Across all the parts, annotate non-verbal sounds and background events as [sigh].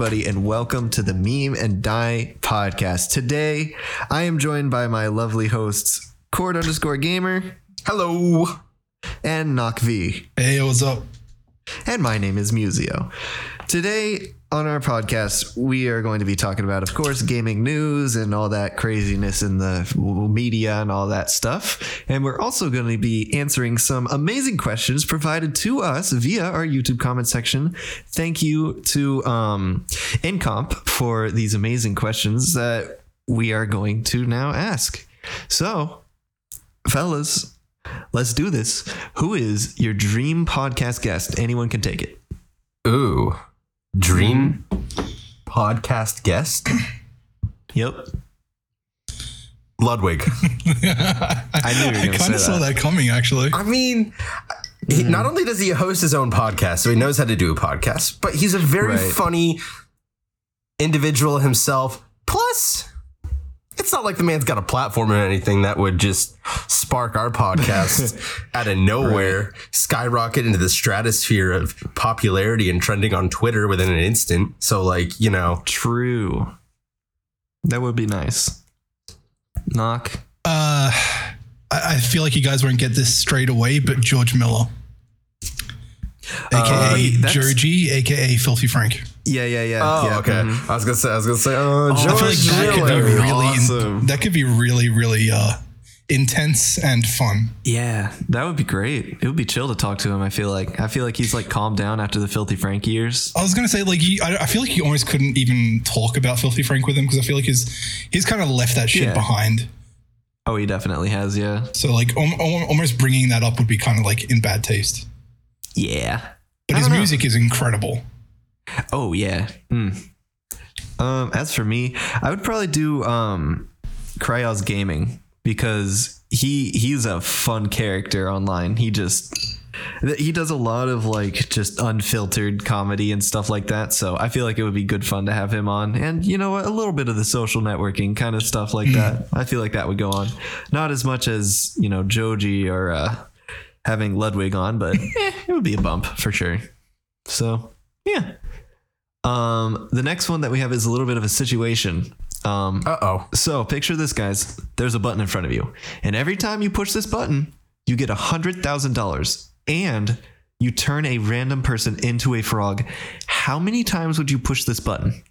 everybody, and welcome to the Meme and Die podcast. Today, I am joined by my lovely hosts, Cord underscore Gamer Hello. and Knock V. Hey, what's up? And my name is Musio. Today on our podcast, we are going to be talking about, of course, gaming news and all that craziness in the media and all that stuff. And we're also going to be answering some amazing questions provided to us via our YouTube comment section. Thank you to um, Incomp for these amazing questions that we are going to now ask. So, fellas, let's do this. Who is your dream podcast guest? Anyone can take it. Ooh. Dream podcast guest? [coughs] Yep. Ludwig. [laughs] I knew you were I going to kind of saw that. that coming, actually. I mean, he, not only does he host his own podcast, so he knows how to do a podcast, but he's a very Right. funny individual himself. Plus, it's not like the man's got a platform or anything that would just spark our podcast [laughs] out of nowhere, skyrocket into the stratosphere of popularity and trending on Twitter within an instant. So, like, you know, True. That would be nice. Knock. Uh, I, I feel like you guys won't get this straight away, but George Miller, aka Uh, that's- Joji, aka Filthy Frank. Yeah, yeah, yeah. Oh, yeah. okay. mhm. I was gonna say, I was gonna say, oh, I feel like George that could be Miller. really in- that could be really, really uh, intense and fun. Yeah, that would be great. It would be chill to talk to him. I feel like. I feel like he's like calmed down after the filthy Frank years. I was gonna say like he, I, I feel like you almost couldn't even talk about Filthy Frank with him because I feel like his he's kind of left that shit Yeah. behind. Oh, he definitely has. Yeah. So like al- al- almost bringing that up would be kind of like in bad taste. Yeah. But I his don't know. music is incredible. Oh yeah. Mm. Um, as for me, I would probably do um, Cryos Gaming because he he's a fun character online. He just he does a lot of like just unfiltered comedy and stuff like that. So I feel like it would be good fun to have him on, and you know a little bit of the social networking kind of stuff like that. [laughs] I feel like that would go on, not as much as you know Joji or uh, having Ludwig on, but eh, [laughs] it would be a bump for sure. So yeah. Um, the next one that we have is a little bit of a situation. Um, Uh oh. so picture this, guys. There's a button in front of you, and every time you push this button, you get a hundred thousand dollars, and you turn a random person into a frog. How many times would you push this button?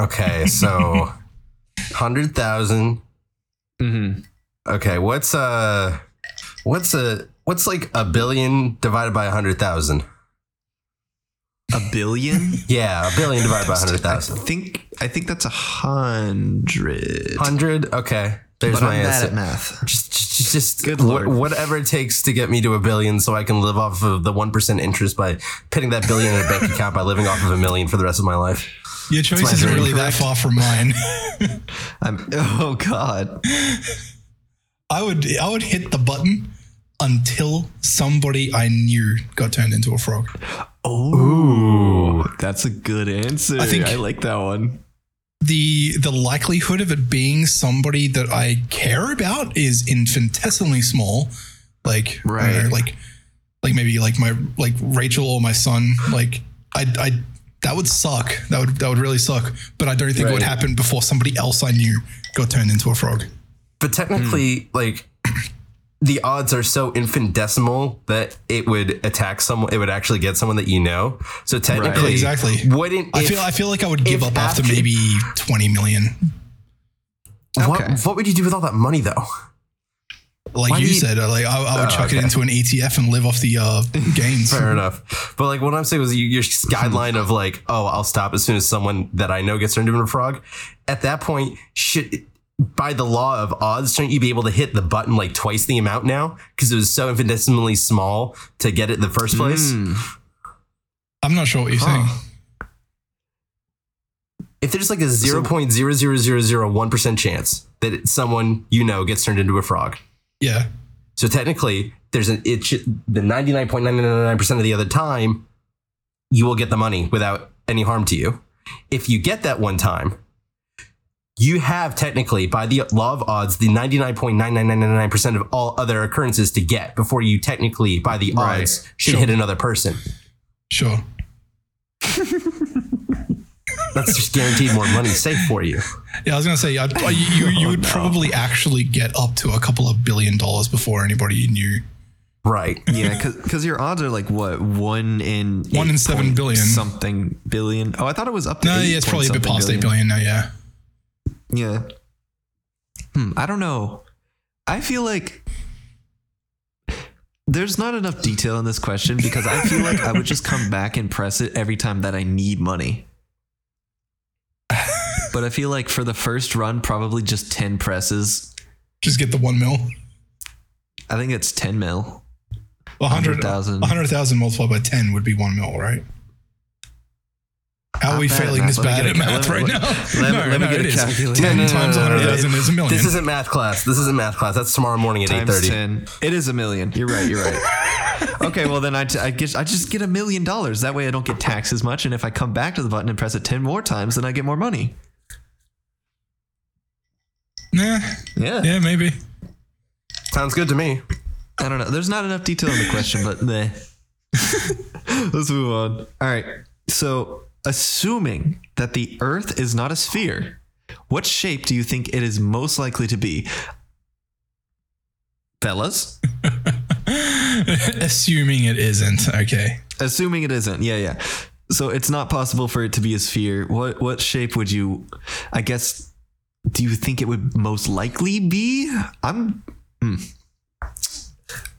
Okay, so [laughs] hundred thousand. Mm-hmm. Okay, what's uh, what's a what's like a billion divided by a hundred thousand? A billion? [laughs] Yeah, a billion divided by a hundred I think I think that's a hundred. Hundred. Okay, there's But my I'm bad at math. Just, just, just Good wha- lord. whatever it takes to get me to a billion, so I can live off of the one percent interest by putting that billion in a bank account by living off of a million for the rest of my life. Your choice isn't dream, really that far from mine. [laughs] I'm. Oh God. I would I would hit the button until somebody I knew got turned into a frog. Oh, that's a good answer. I I think- I like that one. The the likelihood of it being somebody that I care about is infinitesimally small. Like Right. know, like like maybe like my like Rachel or my son. Like I I that would suck. That would that would really suck. But I don't think it would happen before somebody else I knew got turned into a frog. But technically, hmm. like the odds are so infinitesimal that it would attack someone. It would actually get someone that you know. So technically, Exactly. Wouldn't I if- feel I feel like I would give up after after- maybe twenty million. what, Okay. what would you do with all that money though? Like Why you do you- said, uh, like I, I would Oh, chuck okay. it into an ETF and live off the uh, [laughs] gains. Fair enough. But like what I'm saying was you- your guideline of like, oh, I'll stop as soon as someone that I know gets turned into a frog. At that point, should by the law of odds, shouldn't you be able to hit the button like twice the amount now? Because it was so infinitesimally small to get it in the first place. Mm. I'm not sure what you're saying. If there's like a zero point zero zero zero zero one percent chance that someone you know gets turned into a frog, Yeah. so technically there's an it should, the ninety nine point nine nine nine percent of the other time, you will get the money without any harm to you. If you get that one time, you have technically, by the law of odds, the 99.99999% of all other occurrences to get before you technically, by the Right. odds, should Sure. hit another person. Sure. [laughs] That's just guaranteed more money safe for you. Yeah, I was gonna say I'd, I- you you [laughs] oh, would probably actually get up to a couple of billion dollars before anybody knew. Right. Yeah, because your odds are like what one in One in seven point billion. something billion. Oh, I thought it was up to No, eight yeah, it's probably a bit something past eight billion now. Yeah. Yeah. Hmm, I don't know. I feel like there's not enough detail in this question because I feel like I would just come back and press it every time that I need money. But I feel like for the first run, probably just 10 presses. Just get the one mil. I think it's 10 mil. A hundred 100,000. a hundred thousand multiplied by ten would be one mil, right? How are we bad failing this bad at math right now? let me- no, let me no, get a [laughs] calculator. Ten times no, a no, hundred no. thousand is a million. This isn't math class. This isn't math class. That's tomorrow morning at 8.30. 10. it is a million. You're right. You're right. [laughs] okay, well, then I, t- I, guess I just get a million dollars. That way I don't get taxed as much. And if I come back to the button and press it 10 more times, then I get more money. Nah, Yeah. yeah, maybe. Sounds good to me. I don't know. There's not enough detail in the question, but meh. [laughs] Let's move on. All right. So, assuming that the Earth is not a sphere, what shape do you think it is most likely to be? Fellas? [laughs] Assuming it isn't. Okay. Assuming it isn't. Yeah, yeah. So it's not possible for it to be a sphere. What what shape would you I guess do you think it would most likely be? I'm hmm.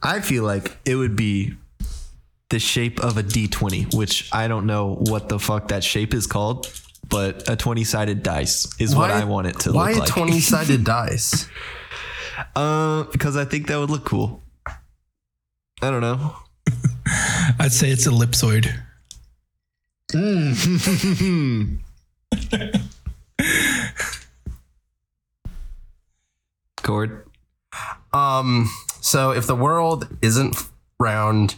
I feel like it would be the shape of a D20, which I don't know what the fuck that shape is called, but a 20-sided dice is what I want it to look like. why a twenty sided [laughs] dice? Uh, because I think that would look cool. I don't know. [laughs] I'd say it's ellipsoid. [laughs] Cord. Um. So if the world isn't round,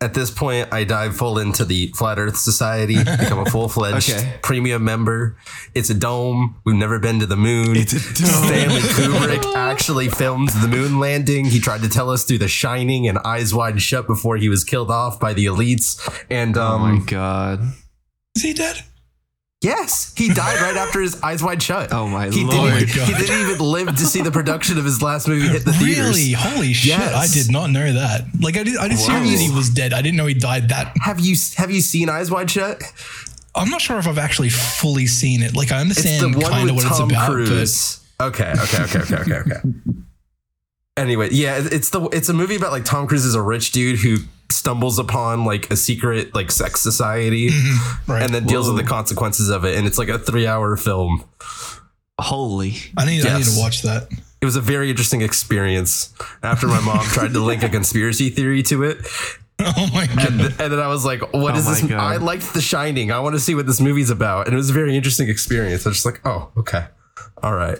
at this point, I dive full into the Flat Earth Society, become a [laughs] full fledged Okay. premium member. It's a dome. We've never been to the moon. It's a dome. Stanley [laughs] Kubrick actually filmed the moon landing. He tried to tell us through The Shining and Eyes Wide Shut before he was killed off by the elites. And Oh um, my god. Is he dead? Yes, he died right after his eyes wide shut. Oh my he lord. Didn't, Oh my he didn't even live to see the production of his last movie hit the theaters. Really? Holy shit! Yes. I did not know that. Like I did. I did assume that he was dead. I didn't know he died. That Have you have you seen Eyes Wide Shut? I'm not sure if I've actually fully seen it. Like I understand kind of what Tom it's about, Cruise. Okay, okay, okay, okay, okay, okay. [laughs] Anyway, yeah, it's the it's a movie about like Tom Cruise is a rich dude who stumbles upon like a secret like sex society but right. and then deals with the consequences of it and it's like a 3-hour film. Holy. I need I need to watch that. It was a very interesting experience after my mom [laughs] tried to link a conspiracy theory to it. [laughs] Oh my god! And, and then I was like, "What Oh is this? God. I liked The Shining. I want to see what this movie's about." And it was a very interesting experience. I was just like, "Oh, okay, all right."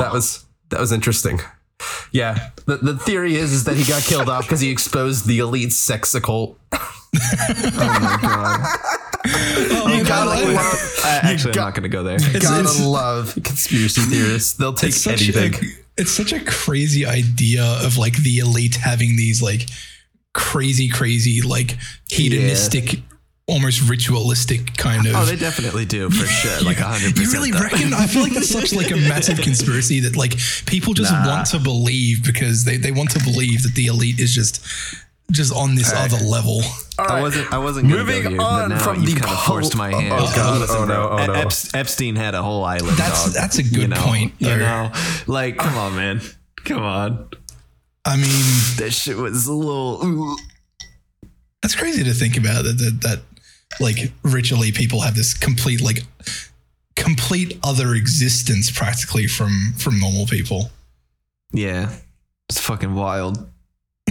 That was that was interesting. Yeah, the, the theory is is that he got killed off because he exposed the elite sex occult. [laughs] Oh my god. Oh, You gotta God. love, I, actually, got- I'm not going to go there. you It's- gotta it's- love conspiracy theorists. They'll take it's such anything. a it's such a crazy idea of like the elite having these like crazy crazy like hedonistic almost ritualistic kind of Oh, they definitely do for [laughs] sure. Like 100%. You really though. reckon? I feel like that's such like a [laughs] massive conspiracy that like people just Nah. want to believe because they, they want to believe that the elite is just just on this right. other level. All I wasn't. I wasn't Moving go here, on but now from the kind of pol- forced my Oh, hand. oh, God. Listen, Oh, no. Oh, no. Ep- Epstein had a whole island. That's- dog, that's a good you know? point, You know, like, come on, man, come on. I mean, That shit was a little. that's crazy to think about that that, that like ritually people have this complete like complete other existence practically from from normal people. Yeah, it's fucking wild. [laughs]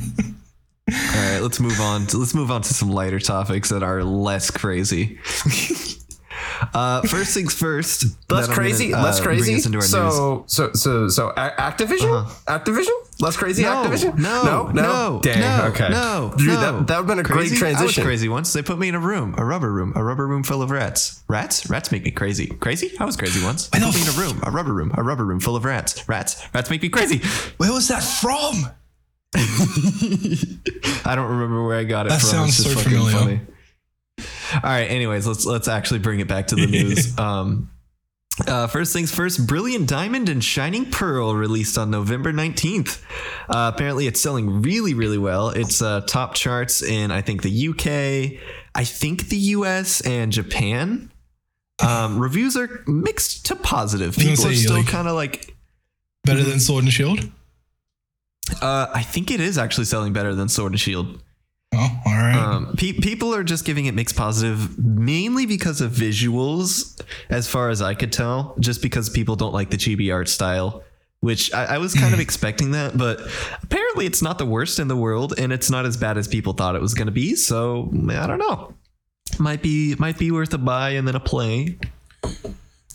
All right, let's move on. To, let's move on to some lighter topics that are less crazy. [laughs] uh, first things first. Less that I'm crazy, gonna, uh, less crazy. us into our news. So, so, so, so, A- Activision, Uh-huh. Activision, less crazy. No, Activision, no, no, Dang, no, okay, no, Dude, no. that that would have been a Crazy? great I was crazy once. They put me in a room, a rubber room, a rubber room full of rats. Rats? Rats make me crazy. Crazy? I was crazy once. They I put me in a room, a rubber room, a rubber room full of rats. Rats. Rats make me crazy. Where was that from? [laughs] I don't remember where I got it That from. sounds It's just so fucking familiar. funny. All right. Anyways, let's let's actually bring it back to the [laughs] news. um, uh, first things first, Brilliant Diamond and Shining Pearl released on November 19th. Uh, apparently, it's selling really, really well. It's uh, top charts in, I think, the UK, I think the US, and Japan. Um, reviews are mixed to positive. People are still like- kind of like, Better than Sword and Shield? uh, I think it is actually selling better than Sword and Shield. Oh, all right. Um, pe- people are just giving it mixed positive, mainly because of visuals, as far as I could tell. Just because people don't like the chibi art style, which I, I was kind of [laughs] expecting that, but apparently it's not the worst in the world, and it's not as bad as people thought it was going to be. So I don't know. Might be might be worth a buy and then a play.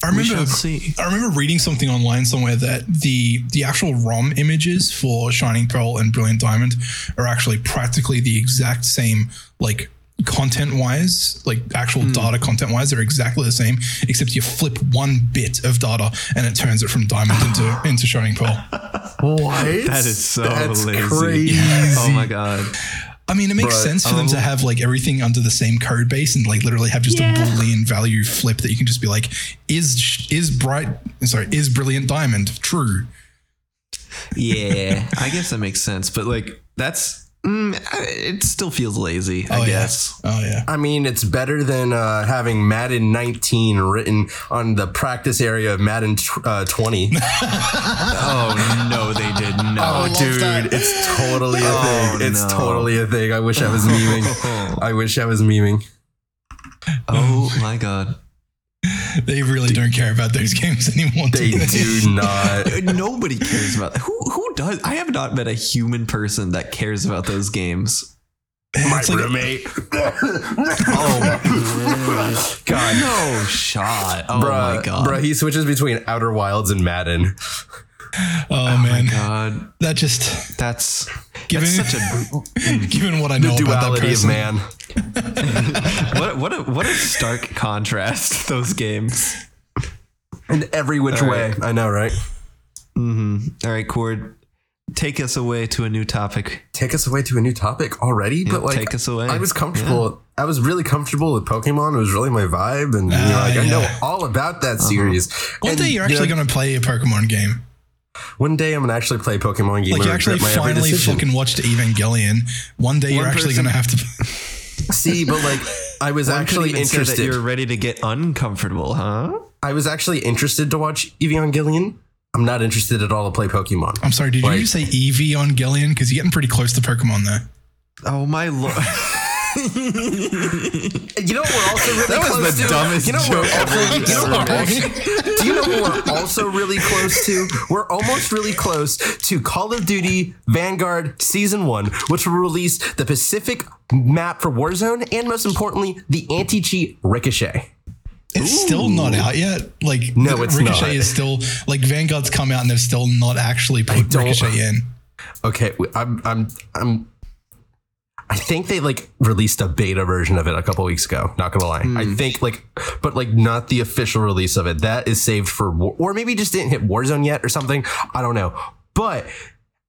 I We remember shall see. I remember reading something online somewhere that the the actual ROM images for Shining Pearl and Brilliant Diamond are actually practically the exact same, like content wise, like actual Hmm. data content wise, they're exactly the same, except you flip one bit of data and it turns it from Diamond into [laughs] into Shining Pearl. What? That is so That's lazy. crazy. Oh my god. I mean, it makes But- sense for them to oh. have like everything under the same code base and like literally have just Yeah. a boolean value flip that you can just be like, is is bright sorry is brilliant diamond true? Yeah, I guess that makes sense, but like that's mm, it still feels lazy. I Oh, yeah. guess. Oh yeah. I mean, it's better than uh, having Madden 19 written on the practice area of Madden tw- uh, 20. [laughs] Oh no, they did I not. love Dude, that. it's totally a Oh, thing. It's no. totally a thing. I wish I was memeing. [laughs] I wish I was memeing. [laughs] Oh my god. They really don't care about those [laughs] games anymore. They do do not. [laughs] Nobody cares about who who does. I have not met a human person that cares about those games. My It's like- roommate. [laughs] Oh my God. no shot. Oh bruh, my god. bruh, he switches between Outer Wilds and Madden. Oh, man, God, that just that's given that's such a [laughs] given what I The know about that duality of person. man. [laughs] what what a what a stark contrast [laughs] those games. In every which All way. right. I know, right? Mm-hmm. All right, Cord, take us away to a new topic. Take us away to a new topic already, but like take us away. I was comfortable. I was really comfortable with Pokemon. It was really my vibe, and you know, like, I know all about that series. One And, day you're you actually know, going to play a Pokemon game. One day I'm gonna actually play Pokemon game. Like you actually regret my every finally fucking watched Evangelion. One day you're actually person- going to have to. [laughs] [laughs] see, but like I was One actually even say that interested. you're ready to get uncomfortable, huh? I was actually interested to watch Evangelion. I'm not interested at all to play Pokemon. I'm sorry. Did Like- you say Evangelion? Because you're getting pretty close to Pokemon there. Oh my lord! [laughs] You know what we're also really That was close the to? dumbest you know what we're joke also, ever you know what we're also, [laughs] Do you know what we're also really close to? We're almost really close to Call of Duty Vanguard Season 1, which will release the Pacific map for Warzone and most importantly, the anti-cheat Ricochet. It's still not out yet. Like No, it's Ricochet not. is still like Vanguard's come out and they've still not actually put don't- Ricochet in. Okay, I'm I'm I'm I think they like released a beta version of it a couple weeks ago. Not gonna lie, I hmm. think like, but like not the official release of it. That is saved for, War- or maybe just didn't hit Warzone yet or something. I don't know. But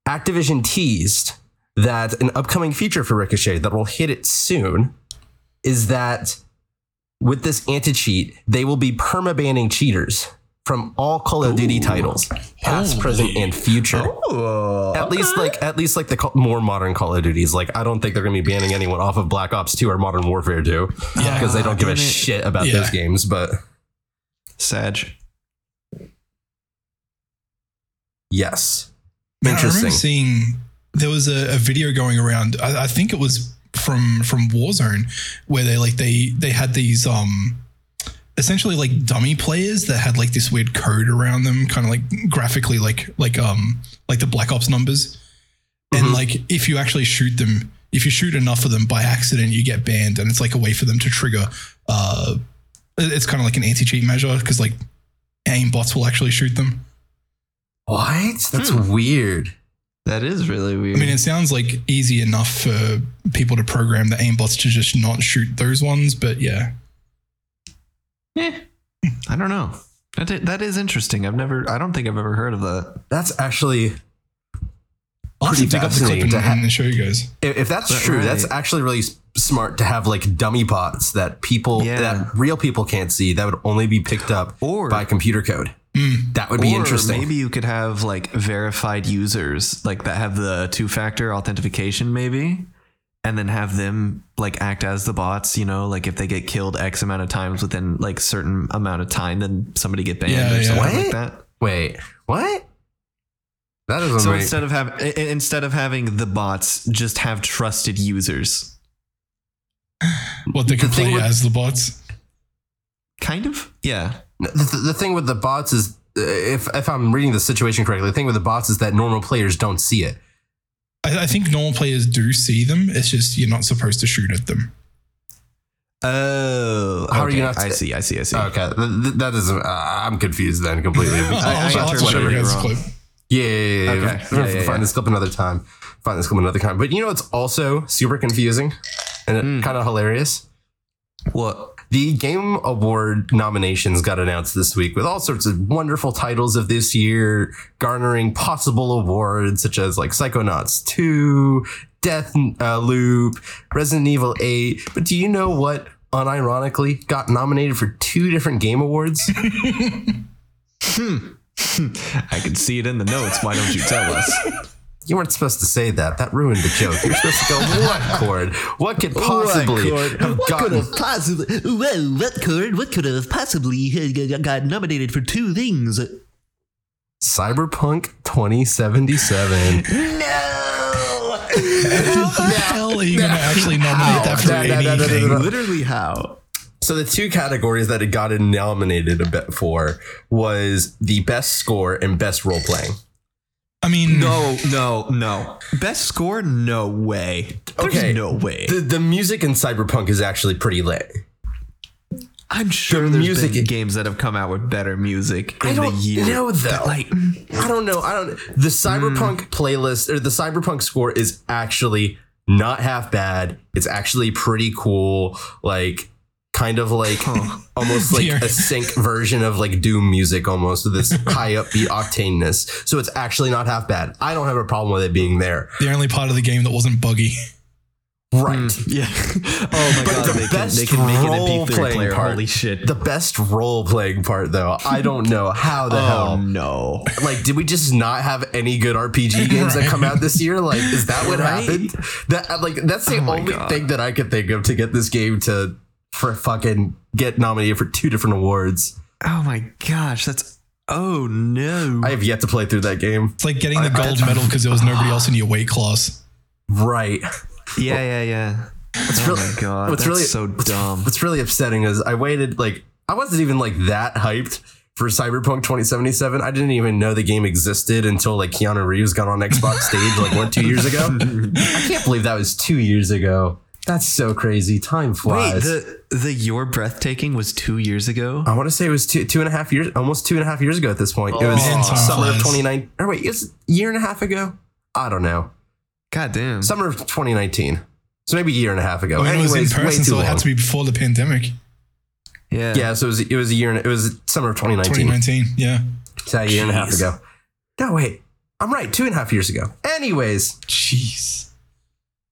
Activision teased that an upcoming feature for Ricochet that will hit it soon is that with this anti cheat, they will be perma banning cheaters from all Call of Duty titles, past, present, and future at least like at least like the more modern Call of Duties. Like I don't think they're going to be banning anyone off of Black Ops 2 or Modern Warfare 2 Yeah. because they don't give a it. shit about Yeah. those games. But Sag. yes, Man, I remember interesting. seeing there was a, a video going around. I, I think it was from from Warzone where they like they they had these um essentially like dummy players that had like this weird code around them, kind of like graphically like like um like the Black Ops numbers. And Mhm. like if you actually shoot them, if you shoot enough of them by accident, you get banned, and it's like a way for them to trigger. Uh, it's kind of like an anti cheat measure because like aim bots will actually shoot them. What? That's Hmm. weird. That is really weird. I mean, it sounds like easy enough for people to program the aimbots to just not shoot those ones, but yeah. Eh, I don't know. That that is interesting. I've never. I don't think I've ever heard of that. That's actually I'll have Pretty to dig up the clip fascinating and, to ha- and show you guys. if, if that's Right, true, that's actually really smart to have like dummy bots that people Yeah. that real people can't see that would only be picked up Or- by computer code. That would be Or interesting. Maybe you could have like verified users like that have the two factor authentication, maybe, and then have them like act as the bots. You know, like if they get killed X amount of times within like certain amount of time, then somebody get banned Yeah, or yeah. something What? like that. Wait, what? That is So make instead of have i- i- instead of having the bots, just have trusted users. What they can The play with- as the bots. Kind of, yeah. the, the thing with the bots is uh, if if I'm reading the situation correctly, the thing with the bots is that normal players don't see it. I, I think normal players do see them. It's just you're not supposed to shoot at them. Oh, How are you okay. not- I see. I see. I see. Okay, th- th- that is uh, I'm confused then completely. I'll, [laughs] I- I'll, I'll have to show interpreted you it guys wrong. clip. Yeah, yeah, yeah, yeah. Okay. We're Yeah, yeah, find this clip another time. Find this clip another time. But you know, it's also super confusing and Hmm. kind of hilarious. What? The Game Award nominations got announced this week with all sorts of wonderful titles of this year, garnering possible awards such as like Psychonauts 2, Death uh, Loop, Resident Evil 8. But do you know what unironically got nominated for two different game awards? [laughs] [laughs] hmm. [laughs] I can see it in the notes. Why don't you tell us? You weren't supposed to say that. That ruined the joke. You're supposed to go, what Cord? What could possibly have gotten possibly well what could what could have possibly got nominated for two things Cyberpunk 2077? no How the hell are you going to actually nominate that for No, no, no, no, no, anything? no, no. Literally, how? So the two categories that it got nominated a bit for was the best score and best role playing. I mean, No, no, no. Best score? No way. There's Okay. no way. The, the music in Cyberpunk is actually pretty lit. I'm sure the there's music- been games that have come out with better music in I don't the year. know, though. that, like, I don't know. I don't. The Cyberpunk mm. playlist or the Cyberpunk score is actually not half bad. It's actually pretty cool. Like kind of like almost like Dear. a sync version of like Doom music, almost with this [laughs] high upbeat octaneness. So it's actually not half bad. I don't have a problem with it being there. the only part of the game that wasn't buggy. Right. Hmm. yeah. [laughs] oh my But god, the they can, best they can make it role MP3 playing player. part- Holy shit. The best role playing part, though, I don't know how the [laughs] oh hell. no. Like, did we just not have any good RPG games that come out this year? Like, is that what Right? happened? That like that's the Oh only God. thing that I could think of to get this game to for fucking get nominated for two different awards. Oh my gosh, that's oh no. I have yet to play through that game. It's like getting the I- I- gold medal because there was nobody else in your weight class. Right. yeah, yeah, yeah. What's oh really, my god, what's that's really so dumb. What's really upsetting is I waited like I wasn't even like that hyped for Cyberpunk 2077. I didn't even know the game existed until like Keanu Reeves got on Xbox stage like what two years ago. [laughs] I can't believe that was two years ago. That's so crazy. Time flies. Wait, flies. the the you're breathtaking was two years ago. I want to say it was two two and a half years, almost two and a half years ago at this point. it was Man, time summer of flies. 29. Or wait, it's a year and a half ago. I don't know. God damn. Summer of 2019. So maybe a year and a half ago. Oh, I mean, it was in Anyways, way person, too so it long. had to be before the pandemic. yeah. yeah, so it was it was a year and it was summer of 2019. 2019. Yeah. So a year and a half ago. No, wait. I'm right. Two and a half years ago. Anyways, Jeez.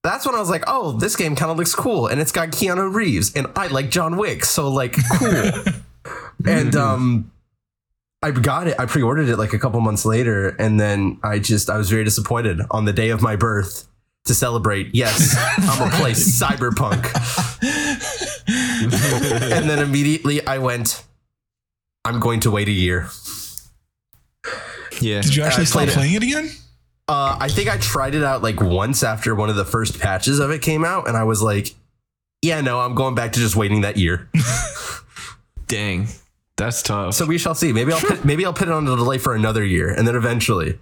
That's when I was like, oh, this game kind of looks cool. And it's got Keanu Reeves. And I like John Wick. So, like, cool. [laughs] and um, I got it. I pre ordered it like a couple months later. And then I just, I was very disappointed on the day of my birth to celebrate. Yes, [laughs] I'm going to play Cyberpunk. [laughs] and then immediately I went, I'm going to wait a year. Yeah. Did you actually I start played it. playing it again? Uh, I think I tried it out like once after one of the first patches of it came out, and I was like, "Yeah, no, I'm going back to just waiting that year." [laughs] Dang. That's tough. so we shall see. Maybe I'll put, maybe I'll put it on the delay for another year, and then eventually,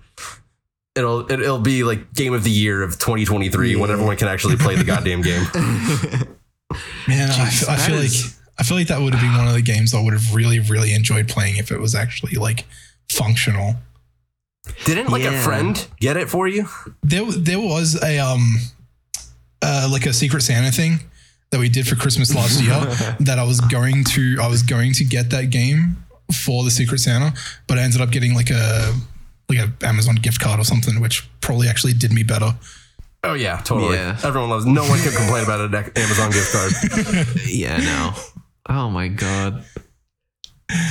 it'll it, it'll be like game of the year of 2023 when everyone can actually play the goddamn game. [laughs] Man, I, Jeez, I that feel is- like I feel like that would have been one of the games I would have really, really enjoyed playing if it was actually like functional. Didn't like a friend get it for you? There, there was a um, uh, like a Secret Santa thing that we did for Christmas last year [laughs] that I was going to, I was going to get that game for the Secret Santa, but I ended up getting like a like a Amazon gift card or something, which probably actually did me better. Oh yeah, totally. Yeah. Everyone loves. No one can complain about an Amazon gift card. [laughs] Yeah, no. Oh my god.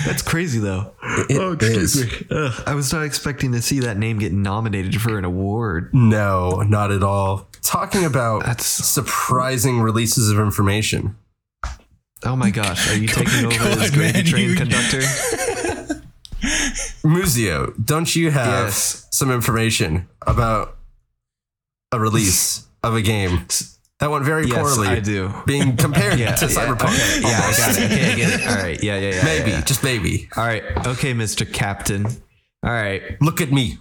That's crazy though. It oh, excuse is. me. Ugh, I was not expecting to see that name get nominated for an award. No, not at all. Talking about That's surprising releases of information. oh my gosh. Are you taking over God, as gravy man, train you- conductor? [laughs] Muzio, don't you have Yes. some information about a release of a game that went very poorly. Yes, poorly? I do. Being compared [laughs] Yeah, to yeah, Cyberpunk. okay, yeah, I got it. Okay, I get it. [laughs] All right. Yeah, yeah, yeah. Maybe, yeah. just maybe. All right. Okay, Mr. Captain. All right. Look at me.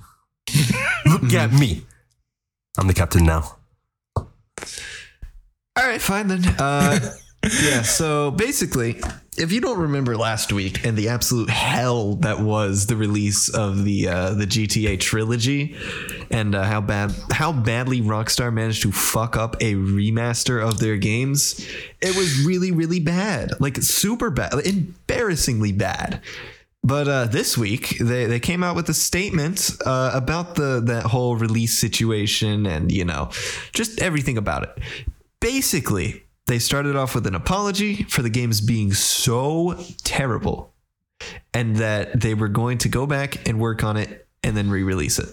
[laughs] Look at me. I'm the captain now. All right, fine then. Uh, yeah, so basically, if you don't remember last week and the absolute hell that was the release of the uh, the GTA trilogy, and uh, how bad how badly Rockstar managed to fuck up a remaster of their games, it was really really bad, like super bad, embarrassingly bad. But uh, this week they, they came out with a statement uh, about the that whole release situation and you know just everything about it. Basically, they started off with an apology for the games being so terrible, and that they were going to go back and work on it and then re-release it.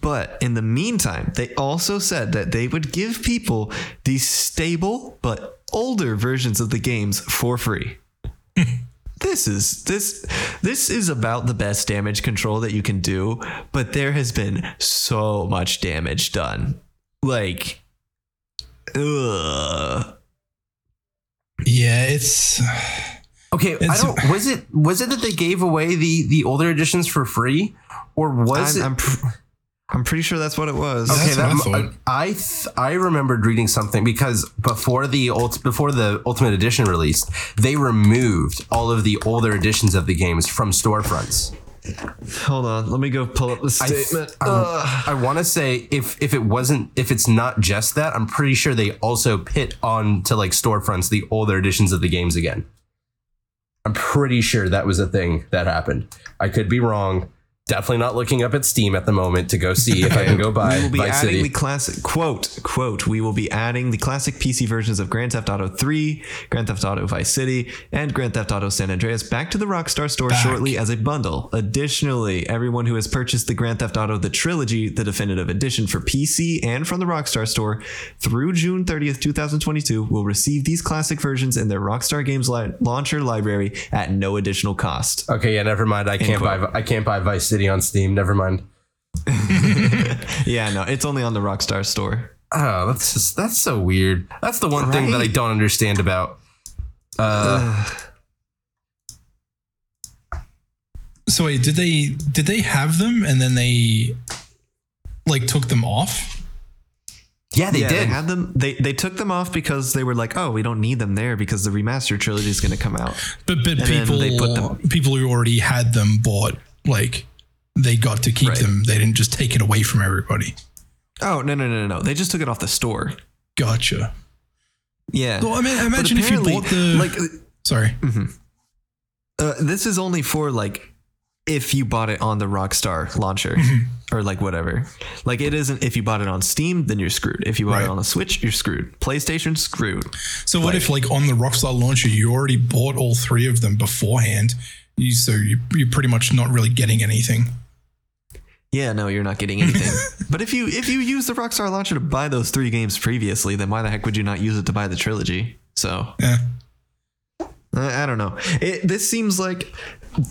But in the meantime, they also said that they would give people these stable but older versions of the games for free [laughs] this is this this is about the best damage control that you can do but there has been so much damage done like ugh. Yeah, it's Okay, I don't. Was it was it that they gave away the the older editions for free, or was I'm, it? I'm, pr- I'm pretty sure that's what it was Okay. That's what I that- I th- I remembered reading something because before the ult- before the Ultimate Edition released, they removed all of the older editions of the games from storefronts. Hold on let me go pull up the statement I'm- I want to say if if it wasn't if it's not just that, I'm pretty sure they also pit on to like storefronts the older editions of the games again. I'm pretty sure that was a thing that happened. I could be wrong. Definitely not looking up at Steam at the moment to go see if I can go [laughs] buy we will be Vice adding City. the classic quote quote we will be adding the classic pc versions of grand theft auto 3 grand theft auto vice city and grand theft auto san andreas back to the rockstar store Back. shortly as a bundle additionally everyone who has purchased the grand theft auto the trilogy the definitive edition for pc and from the rockstar store through june 30th 2022 will receive these classic versions in their rockstar games li- launcher library at no additional cost Okay, yeah, never mind. I can't buy. I can't buy Vice City on Steam. Never mind. [laughs] yeah no it's only on the rockstar store Oh, that's just that's so weird. That's the one thing that I don't understand about. Uh, so wait, did they did they have them and then they like took them off? yeah, they yeah, did. They had them. They they took them off because they were like, oh, we don't need them there because the remastered trilogy is going to come out. But but then people they put them- people who already had them bought like they got to keep Right. them. They didn't just take it away from everybody. Oh no no no no! They just took it off the store. Gotcha. Yeah. Well, I mean, imagine if you bought the like sorry. uh, this is only for like if you bought it on the Rockstar launcher Mm-hmm. or like whatever. Like it isn't if you bought it on Steam, then you're screwed. If you bought Right. it on the Switch, you're screwed. PlayStation screwed. So what if like on the Rockstar launcher you already bought all three of them beforehand? You, so you, you're pretty much not really getting anything. Yeah, no, you're not getting anything. [laughs] but if you if you use the Rockstar launcher to buy those three games previously, then why the heck would you not use it to buy the trilogy? So Yeah. I, I don't know. It, this seems like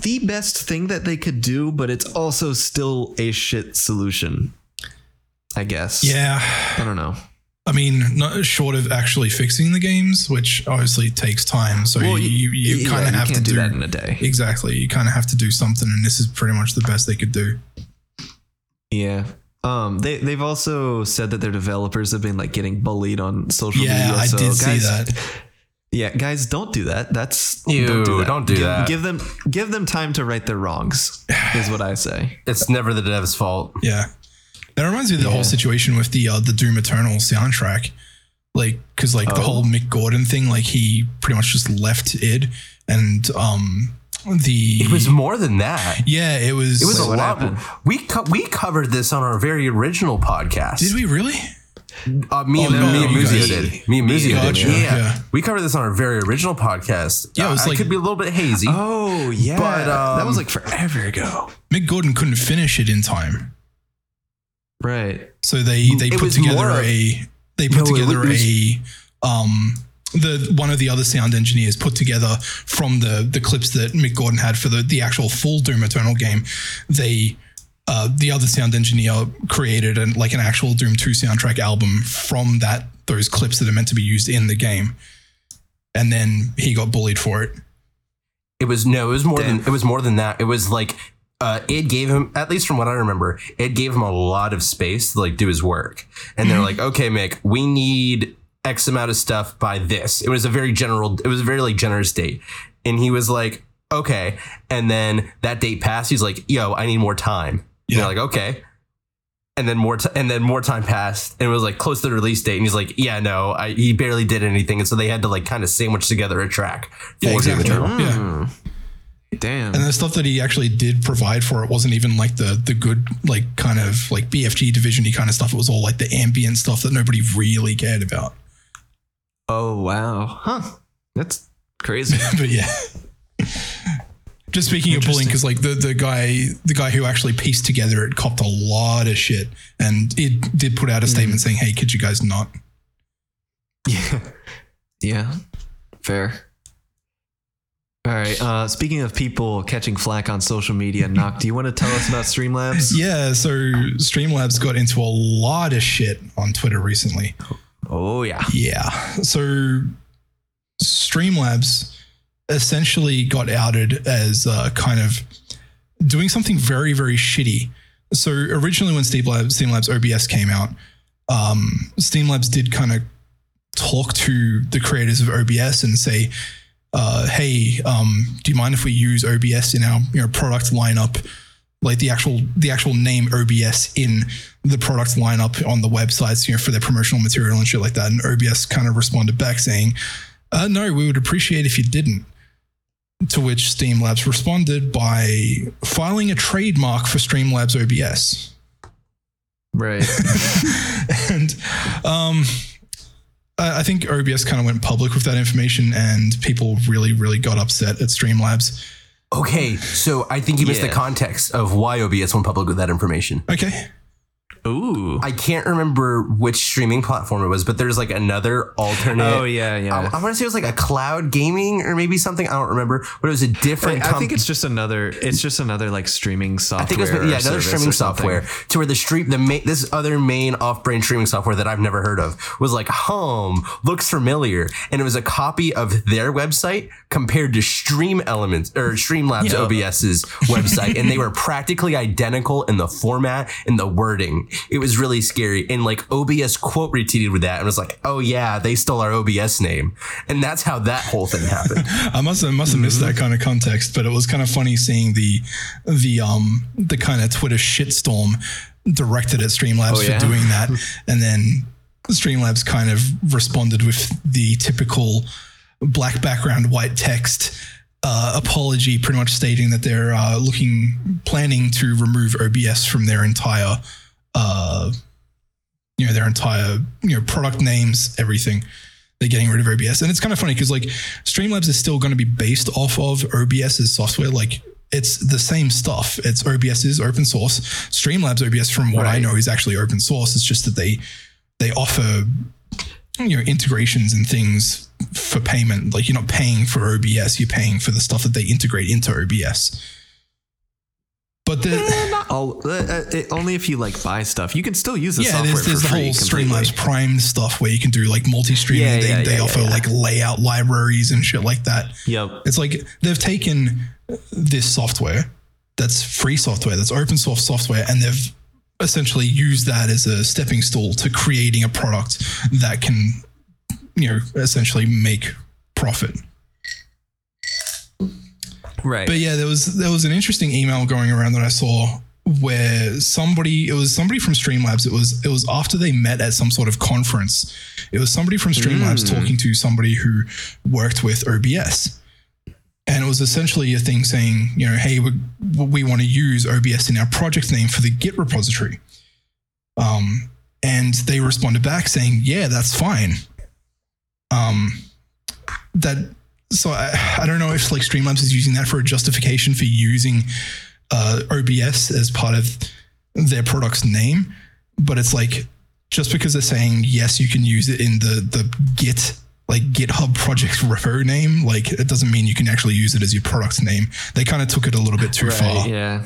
the best thing that they could do, but it's also still a shit solution. I guess. Yeah. I don't know. I mean, not short of actually fixing the games, which obviously takes time. So Well, you, you, you yeah, kind of have to do, do that in a day. Exactly. You kind of have to do something, and this is pretty much the best they could do. Yeah. Um, they they've also said that their developers have been like getting bullied on social Yeah, media. I so did see guys, that. [laughs] Yeah, guys, don't do that. That's Ew, don't do that. don't do give, that. Give them give them time to right their wrongs. Is what I say. [sighs] it's never the dev's fault. Yeah. That reminds me of the whole situation with the uh, the Doom Eternal soundtrack. Like, because like the Oh. whole Mick Gordon thing, like he pretty much just left id, and um, the It was more than that. yeah, it was. It was Wait, a lot. happened? We co- we covered this on our very original podcast. did we really? Uh, me, and, Oh, no, me and you Muzio did. Me and Muzio Gotcha, did. Yeah. yeah. we covered this on our very original podcast. Yeah, it was Uh, like- could be a little bit hazy. Oh yeah, But, that um, was like forever ago. Mick Gordon couldn't finish it in time, Right. so they they It put together more a they put No, it together was- a um the one of the other sound engineers put together from the the clips that Mick Gordon had for the the actual full Doom Eternal game. They uh, the other sound engineer created an like an actual Doom 2 soundtrack album from that those clips that are meant to be used in the game. And then he got bullied for it. It was no, it was more Damn. than it was more than that. It was like uh, it gave him, at least from what I remember, it gave him a lot of space to like do his work. And they're like, okay, Mick, we need X amount of stuff by this. It was a very general, it was a very like generous date. And he was like, okay. And then that date passed. He's like, yo, I need more time. And Yeah. they're like, okay. And then more, t- and then more time passed, and it was like close to the release date. And he's like, "Yeah, no, I, he barely did anything." And so they had to like kind of sandwich together a track for Yeah, Doom exactly. Eternal. Yeah. Damn. And the stuff that he actually did provide for it wasn't even like the the good like kind of like BFG division kind of stuff. It was all like the ambient stuff that nobody really cared about. Oh wow. Huh. That's crazy. [laughs] But yeah. Just speaking of bullying, because like the, the guy the guy who actually pieced together it copped a lot of shit, and it did put out a statement saying, "Hey, could you guys not?" yeah. Yeah. Fair. All right. Uh, speaking of people catching flack on social media, [laughs] Knock, do you want to tell us about Streamlabs? Yeah, so Streamlabs got into a lot of shit on Twitter recently. Oh yeah. Yeah. So Streamlabs essentially got outed as uh, kind of doing something very, very shitty. So originally, when Streamlabs, Steam Labs OBS came out, um, Streamlabs did kind of talk to the creators of OBS and say, uh, "Hey, um, do you mind if we use OBS in our you know product lineup?" Like the actual the actual name OBS in the product lineup on the websites, you know, for their promotional material and shit like that. And OBS kind of responded back saying, uh, "No, we would appreciate if you didn't." To which Streamlabs responded by filing a trademark for Streamlabs OBS. Right. [laughs] and um, I I think OBS kind of went public with that information, and people really, really got upset at Streamlabs. Okay, so I think you missed the context of why OBS went public with that information. Okay. Ooh. I can't remember which streaming platform it was, but there's like another alternate. Oh yeah, yeah. I want to say it was like a cloud gaming or maybe something. I don't remember, but it was a different. I, I think it's just another. It's just another like streaming software. I think it was yeah another streaming software to where the stream the main this other main off brand streaming software that I've never heard of was like home looks familiar and it was a copy of their website compared to Stream Elements or Streamlabs OBS's website and they were practically identical in the format and the wording. It was really scary and like OBS quote retweeted with that and was like oh yeah they stole our OBS name and that's how that whole thing happened. [laughs] I must have must have missed that kind of context, but it was kind of funny seeing the the um the kind of Twitter shitstorm directed at Streamlabs Oh, yeah? for doing that, [laughs] and then Streamlabs kind of responded with the typical black background, white text. Uh, apology, pretty much stating that they're uh, looking, planning to remove OBS from their entire, uh, you know, their entire, you know, product names, everything they're getting rid of OBS. And it's kind of funny because like Streamlabs is still going to be based off of OBS's software. Like it's the same stuff. It's OBS is open source. Streamlabs OBS, from what I know, is actually open source. It's just that they they offer you know integrations and things for payment. Like you're not paying for OBS, you're paying for the stuff that they integrate into OBS. But the All, uh, uh, it- only if you like buy stuff. You can still use the yeah, software there's, there's for the free whole. Streamlabs Prime stuff where you can do like multi-streaming. Yeah, they yeah, they yeah, offer yeah. like layout libraries and shit like that. Yep. It's like they've taken this software that's free software, that's open source software, and they've essentially used that as a stepping stool to creating a product that can, you know, essentially make profit. Right. But yeah, there was there was an interesting email going around that I saw where somebody it was somebody from Streamlabs. It was it was after they met at some sort of conference. It was somebody from Streamlabs talking to somebody who worked with OBS. and it was essentially a thing saying, you know, hey, we, we want to use OBS in our project name for the Git repository. Um, and they responded back saying, yeah, that's fine. Um, that so I, I don't know if like Streamlabs is using that for a justification for using uh, OBS as part of their product's name, but it's like just because they're saying yes, you can use it in the the Git like GitHub project [laughs] repo name, like it doesn't mean you can actually use it as your product's name. They kind of took it a little bit too far. Yeah.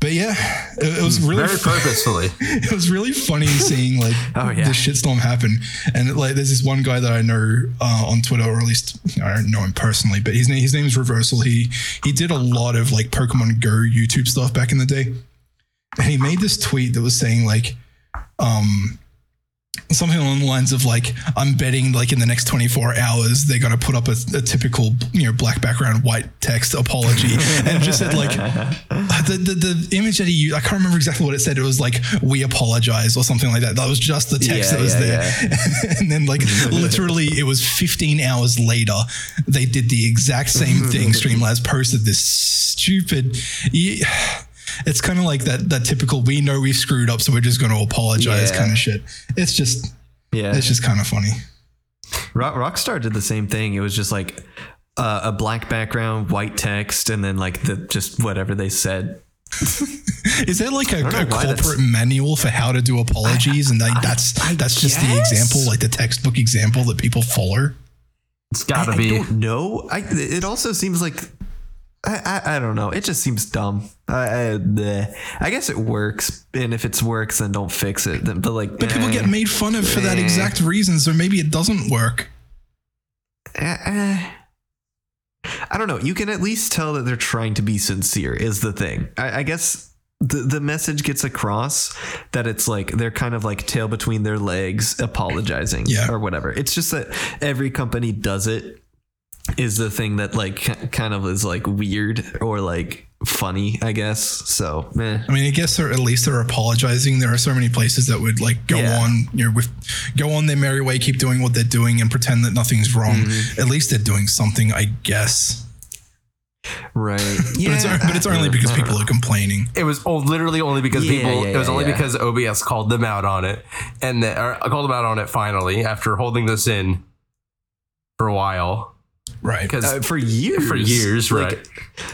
But yeah, it, it was really Very purposefully. [laughs] it was really funny seeing like [laughs] Oh, yeah. the shitstorm happen. And like, there's this one guy that I know uh, on Twitter, or at least I don't know him personally, but his name his name is Reversal. He he did a lot of like Pokemon Go YouTube stuff back in the day, and he made this tweet that was saying like, um. Something along the lines of like, I'm betting like in the next 24 hours they're gonna put up a, a typical you know black background white text apology, and just said like, uh, the, the the image that he used, I can't remember exactly what it said. It was like "we apologize" or something like that. That was just the text Yeah, that was yeah, there. [laughs] and then like literally, it was 15 hours later, they did the exact same thing. [laughs] Streamlabs posted this stupid. Yeah, it's kind of like that that typical "we know we screwed up, so we're just going to apologize" Yeah. kind of shit. It's just Yeah. it's just kind of funny. Rock, Rockstar did the same thing. It was just like uh, a black background, white text, and then like the just whatever they said. [laughs] Is there like a, a corporate manual for how to do apologies, and like that's that's just the example, like the textbook example that people follow? It's gotta I be. I it also seems like I, I, I don't know. It just seems dumb. I, I. I guess it works, and if it works, then don't fix it. Then, but like, But people get made fun of for that exact reason, so maybe it doesn't work. eh, eh. I don't know. You can at least tell that they're trying to be sincere. Is the thing. I, I guess the the message gets across that it's like they're kind of like tail between their legs, apologizing, Yeah. or whatever. It's just that every company does it. Is the thing that like kind of is like weird or like funny, I guess. So, meh. I mean, I guess they're at least they're apologizing. There are so many places that would like go Yeah. on, you know, with go on their merry way, keep doing what they're doing, and pretend that nothing's wrong. Mm-hmm. At least they're doing something, I guess. right? [laughs] But Yeah, it's but it's only because people are complaining. It was oh, literally only because Yeah, people. yeah, it was only yeah. because OBS called them out on it, and the, or called them out on it finally after holding this in for a while. Right. Because uh, for years, for years, like, right?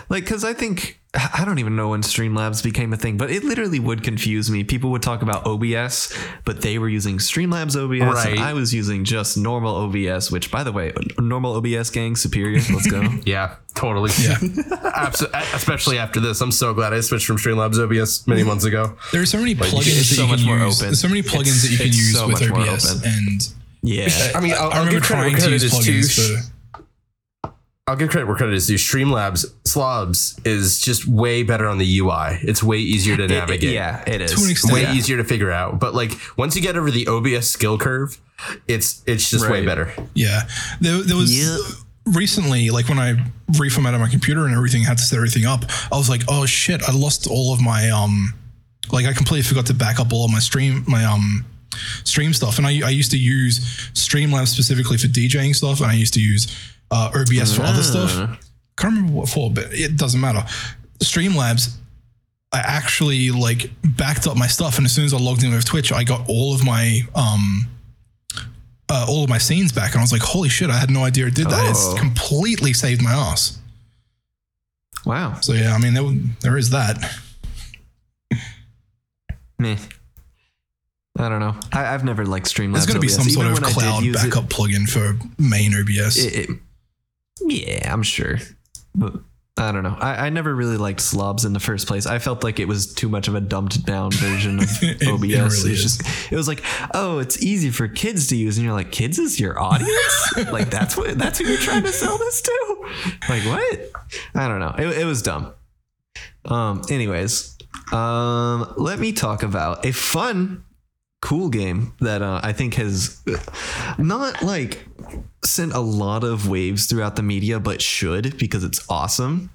Like, because I think I don't even know when Streamlabs became a thing, but it literally would confuse me. People would talk about OBS, but they were using Streamlabs OBS, Right. and I was using just normal OBS. Which, by the way, normal OBS gang superior. Let's go. [laughs] Yeah, totally. Yeah. [laughs] Abso- especially after this, I'm so glad I switched from Streamlabs OBS many months ago. There are so many plugins it's that so you much can more use. open. There's so many plugins It's- that you can use so with OBS, open. and Yeah, I mean, I'll, I I'll remember trying to use plugins due. for. I'll give credit where credit is due. Streamlabs Slobs is just way better on the UI. It's way easier to It- it- navigate. yeah, it is. To an extent. way Yeah. easier to figure out. But like once you get over the OBS skill curve, it's it's just way better. Yeah, there, there was Yeah. recently, like when I reformatted my computer and everything, had to set everything up. I was like, oh shit, I lost all of my um, like I completely forgot to back up all of my stream, my um, stream stuff. And I I used to use Streamlabs specifically for DJing stuff, and I used to use uh, OBS for other stuff. Can't remember what for, but it doesn't matter. Streamlabs. I actually like backed up my stuff, and as soon as I logged in with Twitch, I got all of my um, uh, all of my scenes back, and I was like, "Holy shit! I had no idea it did that. Oh. It's completely saved my ass." wow. So yeah, I mean, there, there is that. Meh. I don't know. I, I've never liked Streamlabs. There's going to be OBS. some sort Even of when I did cloud use it- backup plugin for main OBS. it, it- yeah, I'm sure. But I don't know. I, I never really liked slobs in the first place. I felt like it was too much of a dumbed down version of [laughs] it OBS. really it was just it was like, oh, it's easy for kids to use, and you're like, kids is your audience? [laughs] like that's what that's who you're trying to sell this to? Like what? I don't know. It, it was dumb. Um. Anyways, um, let me talk about a fun cool game that uh, I think has not like sent a lot of waves throughout the media, but should because it's awesome.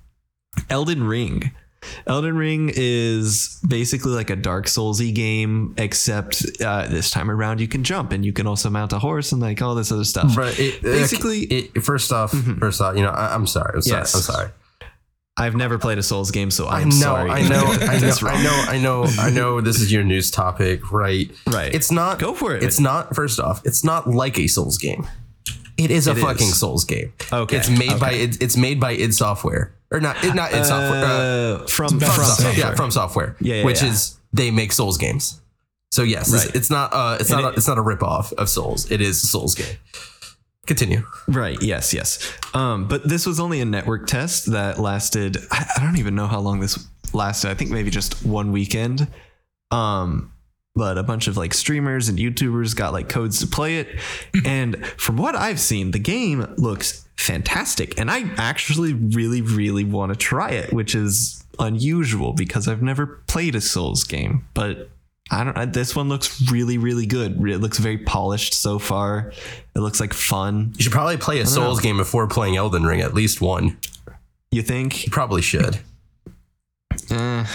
Elden Ring. Elden Ring is basically like a Dark Soulsy game, except uh, this time around you can jump and you can also mount a horse and like all this other stuff. But it, Basically- it, first off, first off, you know, I, I'm sorry. I'm sorry. Yes. I'm sorry. I've never played a Souls game, so I I'm know, sorry. I know, [laughs] I know, I know, I know, I know. This is your news topic, right? Right. It's not. Go for it. It's not. First off, it's not like a Souls game. It is a It is. fucking Souls game. Okay, It's made by it, it's made by id Software or not? It, not id Software. Uh, Uh, from about from to software. yeah, FromSoftware. Yeah, yeah, which yeah. is they make Souls games. So yes, it's, Right. it's not. Uh, it's And not. a, it's not a rip off of Souls. It is a Souls game. Continue. Right. Yes. Yes. Um, but this was only a network test that lasted. I, I don't even know how long this lasted. I think maybe just one weekend. Um, but a bunch of like streamers and YouTubers got like codes to play it, [laughs] and from what I've seen, the game looks fantastic, and I actually really, really want to try it, which is unusual because I've never played a Souls game, but. I don't. I- This one looks really, really good. It looks very polished so far. It looks like fun. You should probably play a Souls know. game before playing Elden Ring. At least one. You think? You probably should. [laughs] Eh,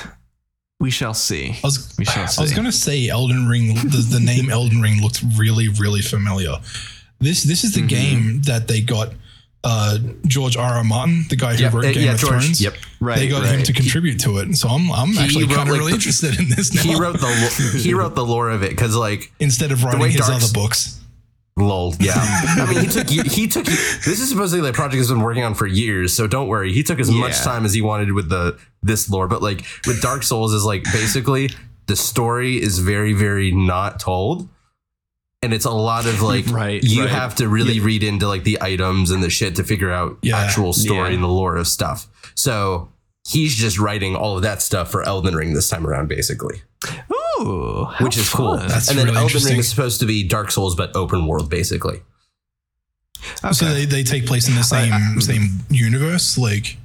we shall see. I was, We shall see. I was going to say Elden Ring. The, the name [laughs] Elden Ring looked really, really familiar. This this is the Mm-hmm. game that they got uh, George R. R. Martin, the guy who Yep, wrote uh, Game yeah, of George, Thrones. yep. Right. They got him to contribute to it, so I'm I'm actually kind of like, really the- interested in this now. He wrote the he wrote the lore of it because like instead of writing his Dark- other books. Lol. Yeah. I mean he took he took this is supposedly a project he's been working on for years so don't worry. He took as much time as he wanted with the this lore but like with Dark Souls is like basically the story is very very not told and it's a lot of like Right, you right. have to really read into like the items and the shit to figure out Yeah, actual story yeah. and the lore of stuff. So he's just writing all of that stuff for Elden Ring this time around basically Ooh, which is cool. fun. That's and then really Elden Ring is supposed to be Dark Souls but open world, basically. So they, they take place in the same hmm. same universe. Like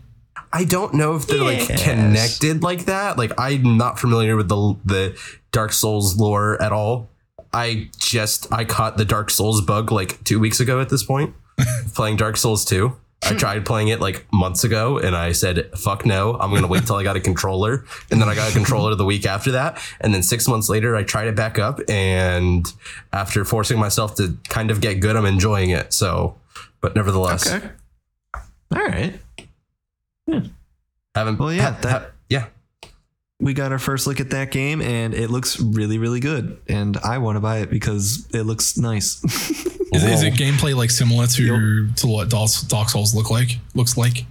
I don't know if they're like connected like that. Like I'm not familiar with the the Dark Souls lore at all. I just I caught the Dark Souls bug like two weeks ago at this point, [laughs] playing Dark Souls 2. I [laughs] tried playing it like months ago and I said, fuck no, I'm going to wait till I got a controller. And then I got a controller the week after that. And then six months later, I tried it back up. And after forcing myself to kind of get good, I'm enjoying it. So, but nevertheless, Okay. All right. Hmm. haven't, Well, yeah, ha- that- ha- yeah. We got our first look at that game, and it looks really, really good. And I want to buy it because it looks nice. [laughs] is, is it gameplay like similar to to what Dark Dark Souls look like? Looks like.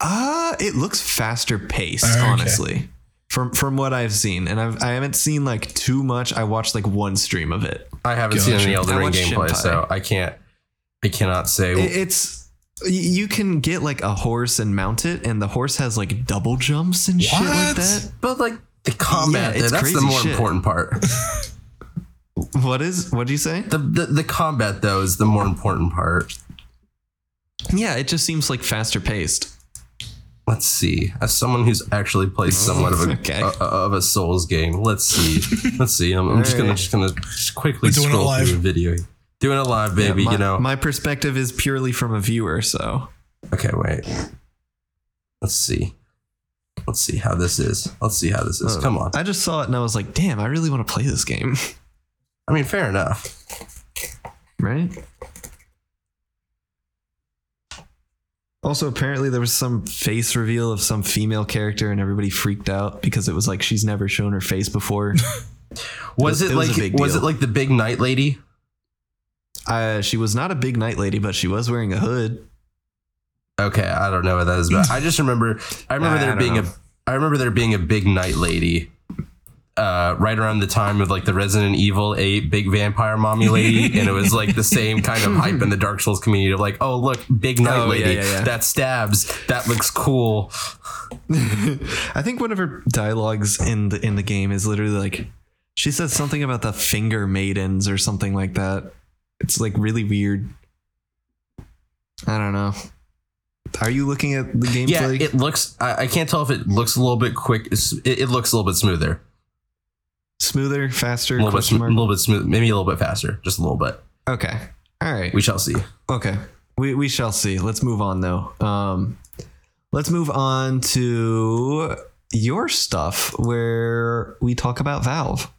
uh it looks faster paced, Okay. honestly. From from what I've seen, and I've I haven't seen like too much. I watched like one stream of it. I haven't seen any Elden Ring gameplay, Shinpai. so I can't, I cannot say. It- it's y- you can get like a horse and mount it, and the horse has like double jumps and shit like What? that. but like the combat, Yeah, it's that's the crazy more shit. important part. [laughs] What is? What do you say? the, the the combat though is the more important part. Yeah, it just seems like faster paced. Let's see. As someone who's actually played [laughs] somewhat of a Okay. uh, of a Souls game, let's see. [laughs] let's see. I'm, I'm just gonna Alright. just gonna just quickly We're doing it scroll live. through the video. Doing it live, baby. my, you know. my perspective is purely from a viewer, so okay, wait. Let's see. Let's see how this is. Let's see how this is. Uh, Come on. I just saw it and I was like, damn, I really want to play this game. I mean, fair enough. right? Also, apparently there was some face reveal of some female character, and everybody freaked out because it was like she's never shown her face before. [laughs] Was It- it, it was like was it like the big knight lady? Uh, she was not a big knight lady, but she was wearing a hood. Okay, I don't know what that is, but I just remember I remember [laughs] I there don't being know. a I remember there being a big knight lady. Uh, right around the time of like the Resident Evil 8 big vampire mommy lady, and it was like the same kind of hype in the Dark Souls community of like, oh look, big knight Oh, yeah, lady yeah, yeah. that stabs, that looks cool. [laughs] I think one of her dialogues in the in the game is literally like she says something about the finger maidens or something like that. It's like really weird. I don't know. Are you looking at the gameplay? Yeah, it looks. I, I can't tell if it looks a little bit quick. It, it looks a little bit smoother, Smoother, faster, a little bit, sm- a little bit smooth, maybe a little bit faster, just a little bit. Okay. All right. We shall see. Okay. We we shall see. Let's move on though. Um let's move on to your stuff where we talk about Valve.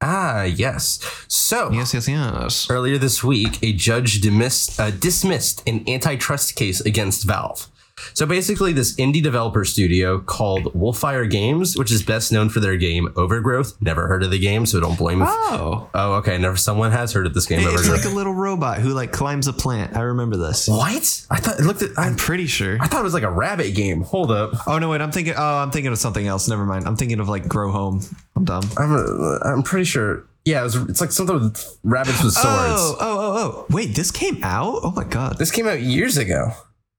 Ah, yes. So, Yes, yes, yes. earlier this week, a judge dismissed, uh, dismissed an antitrust case against Valve. So basically, this indie developer studio called Wolfire Games, which is best known for their game Overgrowth. Never heard of the game, so don't blame. Oh, oh, okay. Never. Someone has heard of this game. it's Overgrowth. like a little robot who like climbs a plant. I remember this. what? I thought it looked at. I, I'm pretty sure. I thought it was like a rabbit game. Hold up. Oh no, wait. I'm thinking. Oh, I'm thinking of something else. Never mind. I'm thinking of like Grow Home. I'm dumb. I'm. Uh, I'm pretty sure. Yeah, it was, it's like something with rabbits with swords. Oh, oh, oh, oh. Wait, this came out? Oh my god. This came out years ago,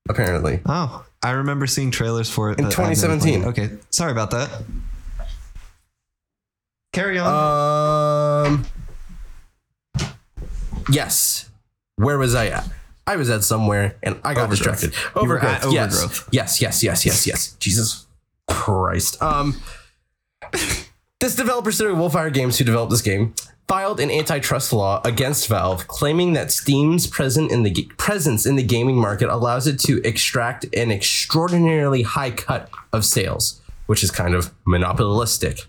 apparently. Oh, I remember seeing trailers for it In but I've never 2017. Okay, sorry about that. Carry on. Um. Yes. Where was I at? I was at somewhere and I got Overgrowth. distracted. Overgrowth. at yes. Overgrowth. Yes. Yes. Yes. Yes. Yes. Jesus Christ. Um. This developer studio, Wolfire Games, who developed this game, filed an antitrust law against Valve, claiming that Steam's present in the presence in the gaming market allows it to extract an extraordinarily high cut of sales, which is kind of monopolistic.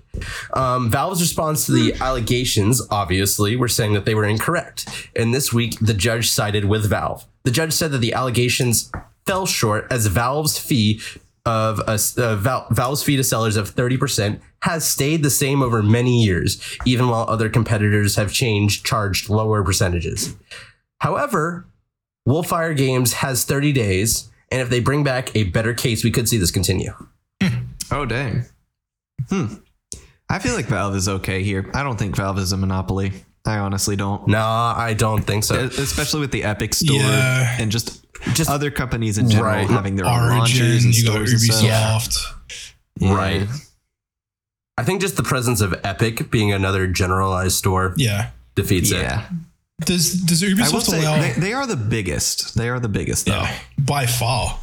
Um, Valve's response to the allegations, obviously, were saying that they were incorrect. And this week, the judge sided with Valve. The judge said that the allegations fell short as Valve's fee of a, uh, Val, Valve's fee to sellers of 30% has stayed the same over many years, even while other competitors have changed, charged lower percentages. However, Wolfire Games has 30 days, and if they bring back a better case, we could see this continue. [laughs] oh dang. Hmm. I feel like Valve is okay here. I don't think Valve is a monopoly. I honestly don't. No, I don't think so. Especially with the Epic Store Yeah. and just Just other companies in general Right. having their own Origin, launches and you got stores and stuff. Ubisoft. Yeah. Right. I think just the presence of Epic being another generalized store Yeah. defeats it. Yeah. Does does I will Ubisoft say allow they, they are the biggest. They are the biggest though. yeah, by far?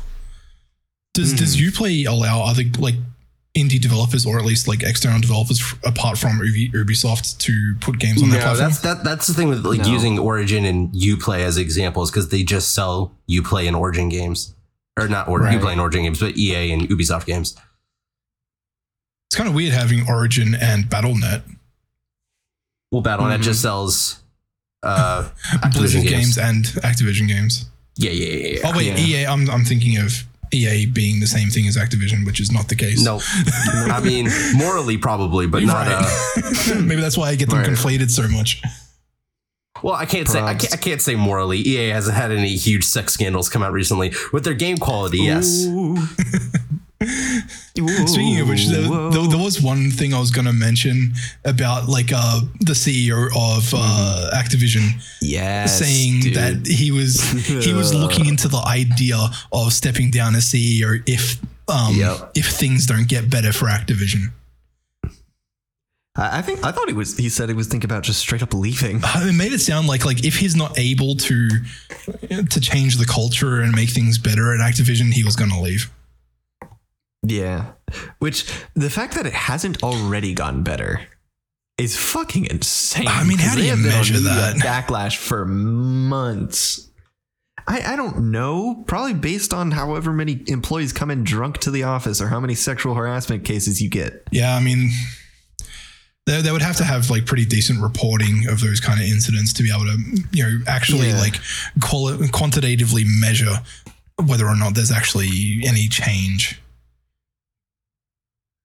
Does Hmm. does Uplay allow other like indie developers or at least like external developers f- apart from Ubi- Ubisoft to put games on their No, platform? that's that. That's the thing with like No. using Origin and UPlay as examples because they just sell UPlay and Origin games, or not Origin, Right. UPlay and Origin games, but EA and Ubisoft games. It's kind of weird having Origin and BattleNet, Well, BattleNet Mhm. just sells uh, [laughs] Blizzard Activision games. games. and Activision games. Yeah, yeah, yeah. yeah. Oh wait, Yeah. EA. I'm I'm thinking of EA being the same thing as Activision, which is not the case. No, [laughs] I mean morally probably, but not. Uh, [laughs] Maybe that's why I get them Right. conflated so much. well, I can't say I can't, I can't say morally. EA hasn't had any huge sex scandals come out recently with their game quality. Yes. [laughs] Ooh. Speaking of which, there, there, there was one thing I was going to mention about like uh, the CEO of uh, Activision yes, saying dude. that he was he was [laughs] looking into the idea of stepping down as CEO if um, Yep. if things don't get better for Activision. I I think I thought he was. He said he was thinking about just straight up leaving. Uh, It made it sound like like if he's not able to to change the culture and make things better at Activision, he was going to leave. Yeah, which the fact that it hasn't already gotten better is fucking insane. I mean, how do you have been on measure that? [laughs] backlash for months? I, I don't know. Probably based on however many employees come in drunk to the office or how many sexual harassment cases you get. Yeah, I mean, they, they would have to have like pretty decent reporting of those kind of incidents to be able to, you know, actually Yeah. like quali- quantitatively measure whether or not there's actually any change.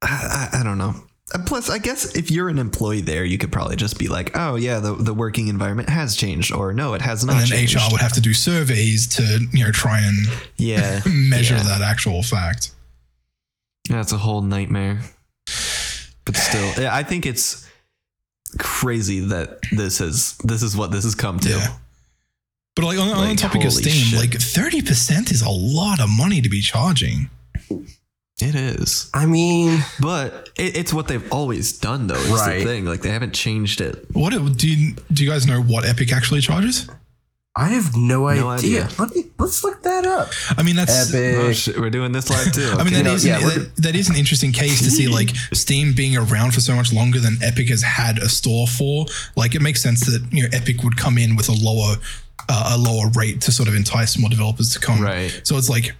I, I, I don't know. Uh, Plus, I guess if you're an employee there, you could probably just be like, "Oh yeah, the, the working environment has changed," or "No, it has not." And then changed. HR would have to do surveys to, you know, try and yeah, [laughs] measure yeah. that actual fact. That's a whole nightmare. But still, yeah, I think it's crazy that this is this is what this has come to. Yeah. But like on, on the topic of Steam, shit. like 30% is a lot of money to be charging. It is, I mean, but it, it's what they've always done, though. It's Right. the thing; like they haven't changed it. What do you, do you guys know what Epic actually charges? I have no idea. No idea. Let me, let's look that up. I mean, that's Oh shit, we're doing this live too. [laughs] I mean, that, no, is yeah, an, that, that is an interesting case to see, like Steam being around for so much longer than Epic has had a store for. Like, it makes sense that you know Epic would come in with a lower uh, a lower rate to sort of entice more developers to come. Right. So it's like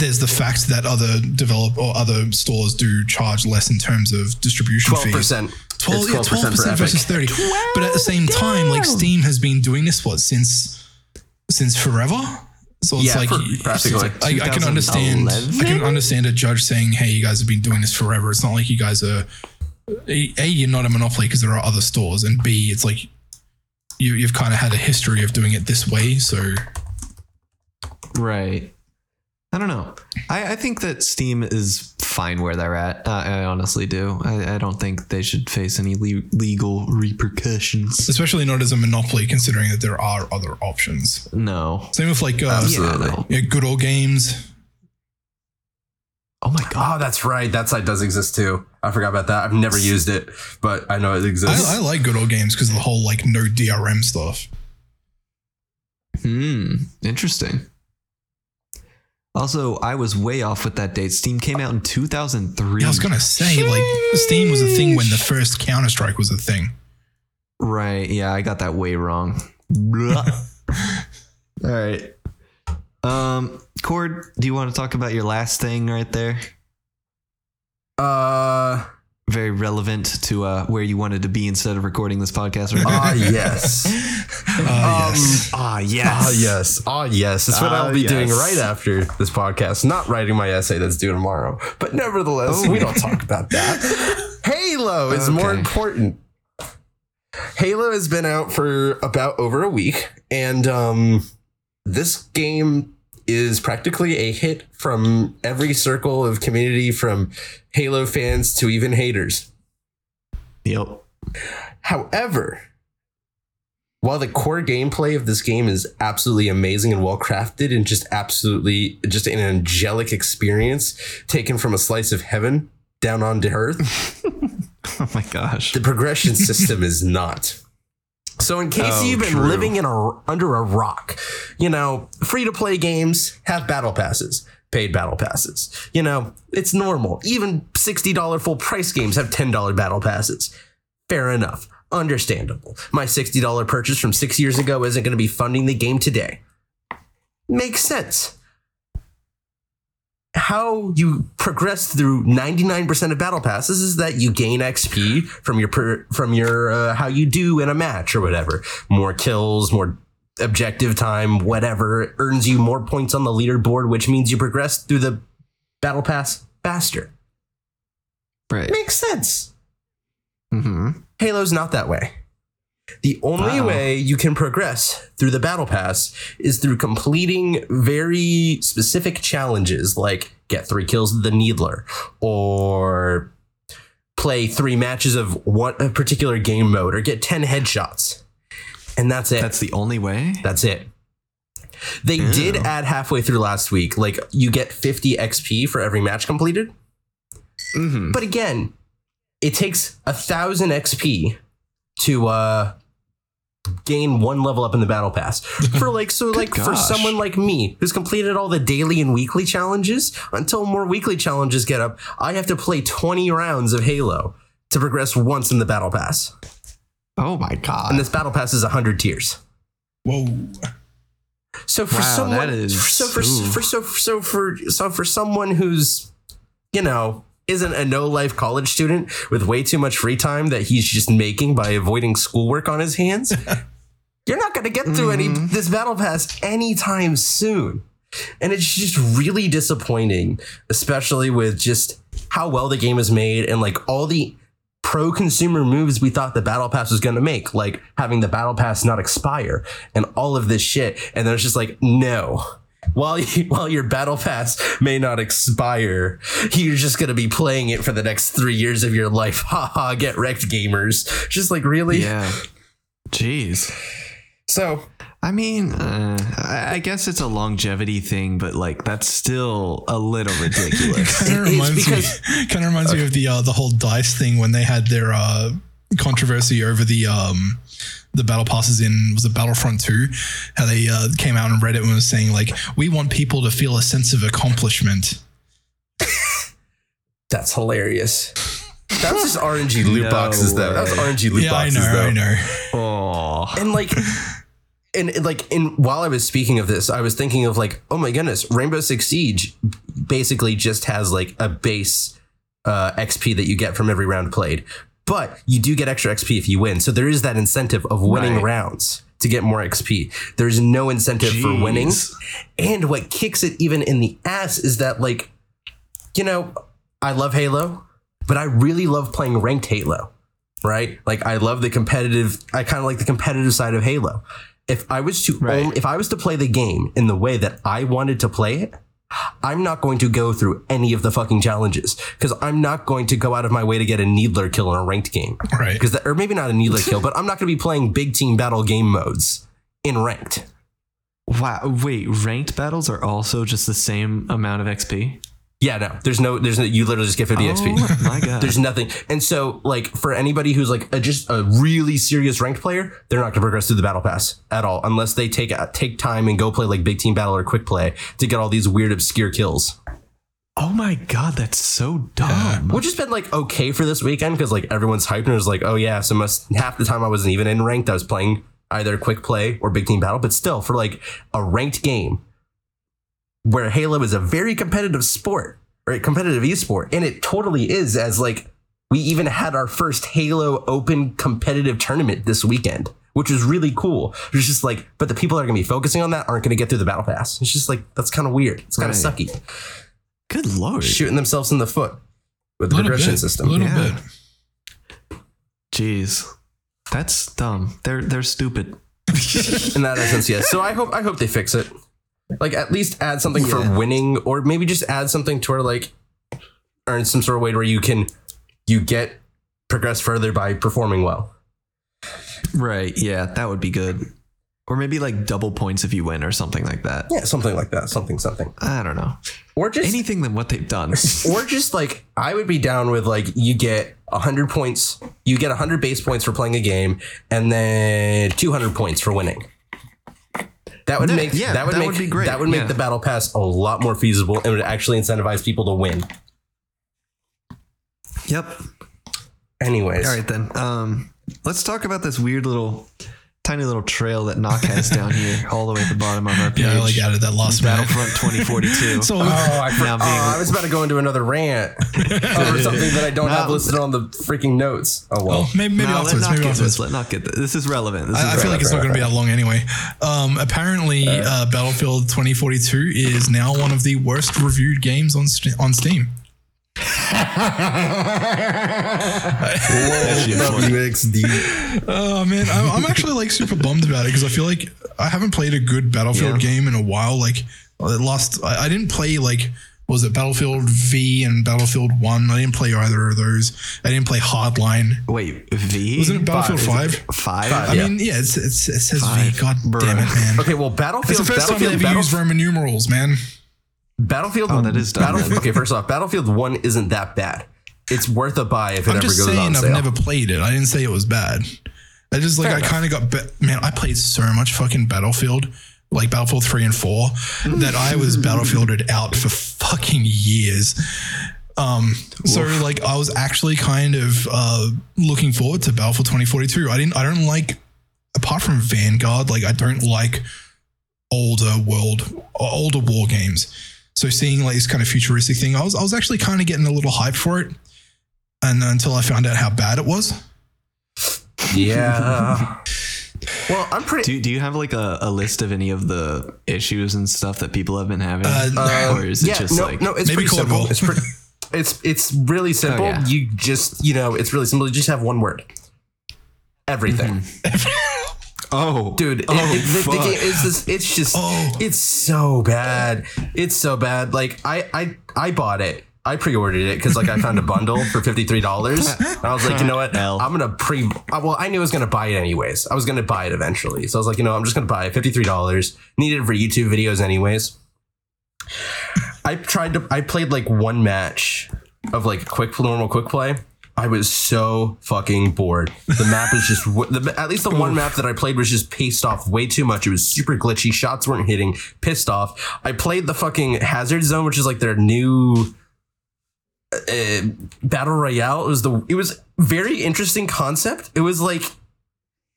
there's the fact that other develop or other stores do charge less in terms of distribution Twelve fees. percent. 12, yeah, 12% versus 30. But at the same time, like Steam has been doing this what since since forever. So it's Yeah, like practically. like, I, I can understand. I can understand a judge saying, "Hey, you guys have been doing this forever." It's not like you guys are. A, a you're not a monopoly because there are other stores, and B, it's like you, you've kind of had a history of doing it this way. So Right. I don't know. I, I think that Steam is fine where they're at. Uh, I honestly do. I, I don't think they should face any le- legal repercussions. especially not as a monopoly, considering that there are other options. No. Same with like uh, Absolutely. yeah, yeah, good old games. Oh my god. Oh, that's right. That site does exist too. I forgot about that. I've never used it, but I know it exists. I, I like good old games because of the whole like no DRM stuff. Hmm. Interesting. Also, I was way off with that date. Steam came out in 2003. Yeah, I was gonna say like Steam was a thing when the first Counter Strike was a thing. Right. Yeah, I got that way wrong. [laughs] All right. Um, Cord, do you want to talk about your last thing right there? uh, Very relevant to uh, where you wanted to be instead of recording this podcast right now. ah, yes. Uh, [laughs] yes. Ah, yes. Ah, yes. Ah, yes. That's what Ah, I'll be doing right after this podcast. Not writing my essay that's due tomorrow, but nevertheless, we don't talk about that. [laughs] Halo is more important. Halo has been out for about over a week, and um, this game is practically a hit from every circle of community, from Halo fans to even haters. Yep. However, while the core gameplay of this game is absolutely amazing and well crafted and just absolutely just an angelic experience taken from a slice of heaven down onto earth, [laughs] Oh my gosh. the progression system is not. So in case Oh, you've been true. living in a under a rock, you know, free to play games have battle passes, paid battle passes. You know, it's normal. Even $60 full price games have $10 battle passes. Fair enough. Understandable. My $60 purchase from 6 years ago isn't going to be funding the game today. Makes sense. How you progress through 99% of battle passes is that you gain XP from your per, from your uh, how you do in a match or whatever. More kills, more objective time, whatever earns you more points on the leaderboard, which means you progress through the battle pass faster. Right. Makes sense. Mm-hmm. Halo's not that way. The only Wow. way you can progress through the battle pass is through completing very specific challenges like get three kills with the Needler or play three matches of one a particular game mode or get 10 headshots. And that's it. That's the only way. That's it. They did add halfway through last week, like you get 50 XP for every match completed. Mm-hmm. But again, it takes a thousand XP to uh gain one level up in the battle pass. [laughs] For like so like for someone like me who's completed all the daily and weekly challenges, until more weekly challenges get up, I have to play 20 rounds of Halo to progress once in the battle pass. Oh my god. And this battle pass is 100 tiers. Whoa. So for Wow, someone, that is- so for, for so so for so for someone who's, you know, isn't a no life college student with way too much free time that he's just making by avoiding schoolwork on his hands, [laughs] you're not going to get through any Mm-hmm. this battle pass anytime soon, and it's just really disappointing, especially with just how well the game is made and like all the pro consumer moves we thought the battle pass was going to make like having the battle pass not expire and all of this shit. And then it's just like no while you, [laughs] while your battle pass may not expire you're just going to be playing it for the next 3 years of your life [laughs] haha get wrecked gamers just like really yeah. Jeez. so I mean, uh, I I guess it's a longevity thing, but like that's still a little [laughs] ridiculous. Kind of It- reminds because- me. Kind of reminds me of the uh, the whole dice thing when they had their uh, controversy over the um, the battle passes in was a Battlefront Two? How they uh, came out on Reddit and was saying like, we want people to feel a sense of accomplishment. [laughs] that's hilarious that was just RNG loot No boxes though that was way. RNG loot yeah, I boxes know, though I know. oh. and like and and, like in while I was speaking of this, I was thinking of like, oh my goodness, Rainbow Six Siege basically just has like a base uh, XP that you get from every round played, but you do get extra XP if you win. So there is that incentive of winning Right. rounds to get more XP. There's no incentive for winning, Jeez. and what kicks it even in the ass is that like, you know, I love Halo, but I really love playing ranked Halo right? Like I love the competitive. I kind of like the competitive side of Halo. If I was to Right. only, if I was to play the game in the way that I wanted to play it, I'm not going to go through any of the fucking challenges because I'm not going to go out of my way to get a needler kill in a ranked game. Right. Because or maybe not a needler [laughs] kill, but I'm not going to be playing big team battle game modes in ranked. Wow. Wait, ranked battles are also just the same amount of XP? Yeah, no, there's no, there's no. You literally just get 50 XP. Oh my [laughs] god. There's nothing. And so, like, for anybody who's like a, just a really serious ranked player, they're not going to progress through the battle pass at all unless they take uh, take time and go play like big team battle or quick play to get all these weird obscure kills. oh my god, that's so dumb. Which has been like okay for this weekend because like everyone's hyped and was like, oh yeah, so most half the time I wasn't even in ranked, I was playing either quick play or big team battle. But still, for like a ranked game where Halo is a very competitive sport, right? Competitive esport, and it totally is. As like we even had our first Halo Open competitive tournament this weekend. Which was really cool. It's just like, but the people that are going to be focusing on that aren't going to get through the battle pass. It's just like that's kind of weird. It's kind of Right. sucky, Good lord. shooting themselves in the foot with the progression bit, system. A little Yeah. bit. Jeez. That's dumb. They're they're stupid. [laughs] in that essence, yes. So I hope I hope they fix it. Like at least add something Yeah. for winning, or maybe just add something to where like earn some sort of way where you can you get progress further by performing well. Right. Yeah, that would be good. Or maybe like double points if you win or something like that. Yeah, something like that. Something something. I don't know. Or just Anything than what they've done. [laughs] or just like I would be down with like you get 100 points, you get 100 base points for playing a game and then 200 points for winning. That would make yeah, that would that make would be great, that would make yeah. the battle pass a lot more feasible and would actually incentivize people to win. yep. Anyways, All right then. Um let's talk about this weird little tiny little trail that Knock has down here [laughs] all the way at the bottom of our page. Yeah, I like added that lost. Battlefront 2042. [laughs] So Oh, I, for- Now being- oh, I was about to go into another rant [laughs] over something that I don't have listed on the freaking notes. Oh well. oh, maybe, maybe no, let afterwards. not Maybe get afterwards. this. Let not get this. This is relevant. This I, I is feel like it's not going to be that long anyway. Um, apparently, Uh. uh, Battlefield 2042 is now one of the worst reviewed games on on Steam. WXD. Oh man, I'm, I'm actually like super bummed about it because I feel like I haven't played a good Battlefield Yeah. game in a while. Like uh, last, I, I didn't play like was it Battlefield V and Battlefield One. I didn't play either of those. I didn't play Hardline. Wait, V? Wasn't it Battlefield Five? Five? I Yeah. mean, yeah, it's, it's, it says Five. V. God Bruh. damn it, man. Okay, well, Battlefield. It's the first time they Battlefield. ever used Roman numerals, man. Battlefield. Oh, that is dumb, Battlefield. Okay, first off, Battlefield One isn't that bad. It's worth a buy if it I'm ever just goes saying on I've sale. never played it. I didn't say it was bad. I just like Fair I kind of got be- man. I played so much fucking Battlefield, like Battlefield three and four, that I was Battlefielded out for fucking years. Um, so like I was actually kind of uh, looking forward to Battlefield 2042. I didn't. I don't like apart from Vanguard. Like I don't like older world, older war games. So seeing like this kind of futuristic thing, I was I was actually kind of getting a little hype for it, and until I found out how bad it was. Yeah. [laughs] well, I'm pretty. Do, do you have like a, a list of any of the issues and stuff that people have been having? Uh, or is it yeah, just no, like no, it's Maybe pretty simple. It's pretty. [laughs] It's it's really simple. yeah. You just you know it's really simple. You just have one word. Everything, [laughs] oh, dude. Oh, it- the, the game is this. It's just. Oh. It's so bad. It's so bad. Like I I I bought it. I pre-ordered it because like I found a bundle for fifty three dollars. I was like, you know what? Hell. I'm gonna pre. uh, Well, I knew I was gonna buy it anyways. I was gonna buy it eventually. So I was like, you know, I'm just gonna buy it. Fifty three dollars. Needed for YouTube videos anyways. I tried to. I played like one match of like quick normal quick play. I was so fucking bored. The map is just the, at least the one map that I played was just paced off way too much. It was super glitchy. Shots weren't hitting. Pissed off. I played the fucking Hazard Zone, which is like their new uh, battle royale. It was the. It was very interesting concept. It was like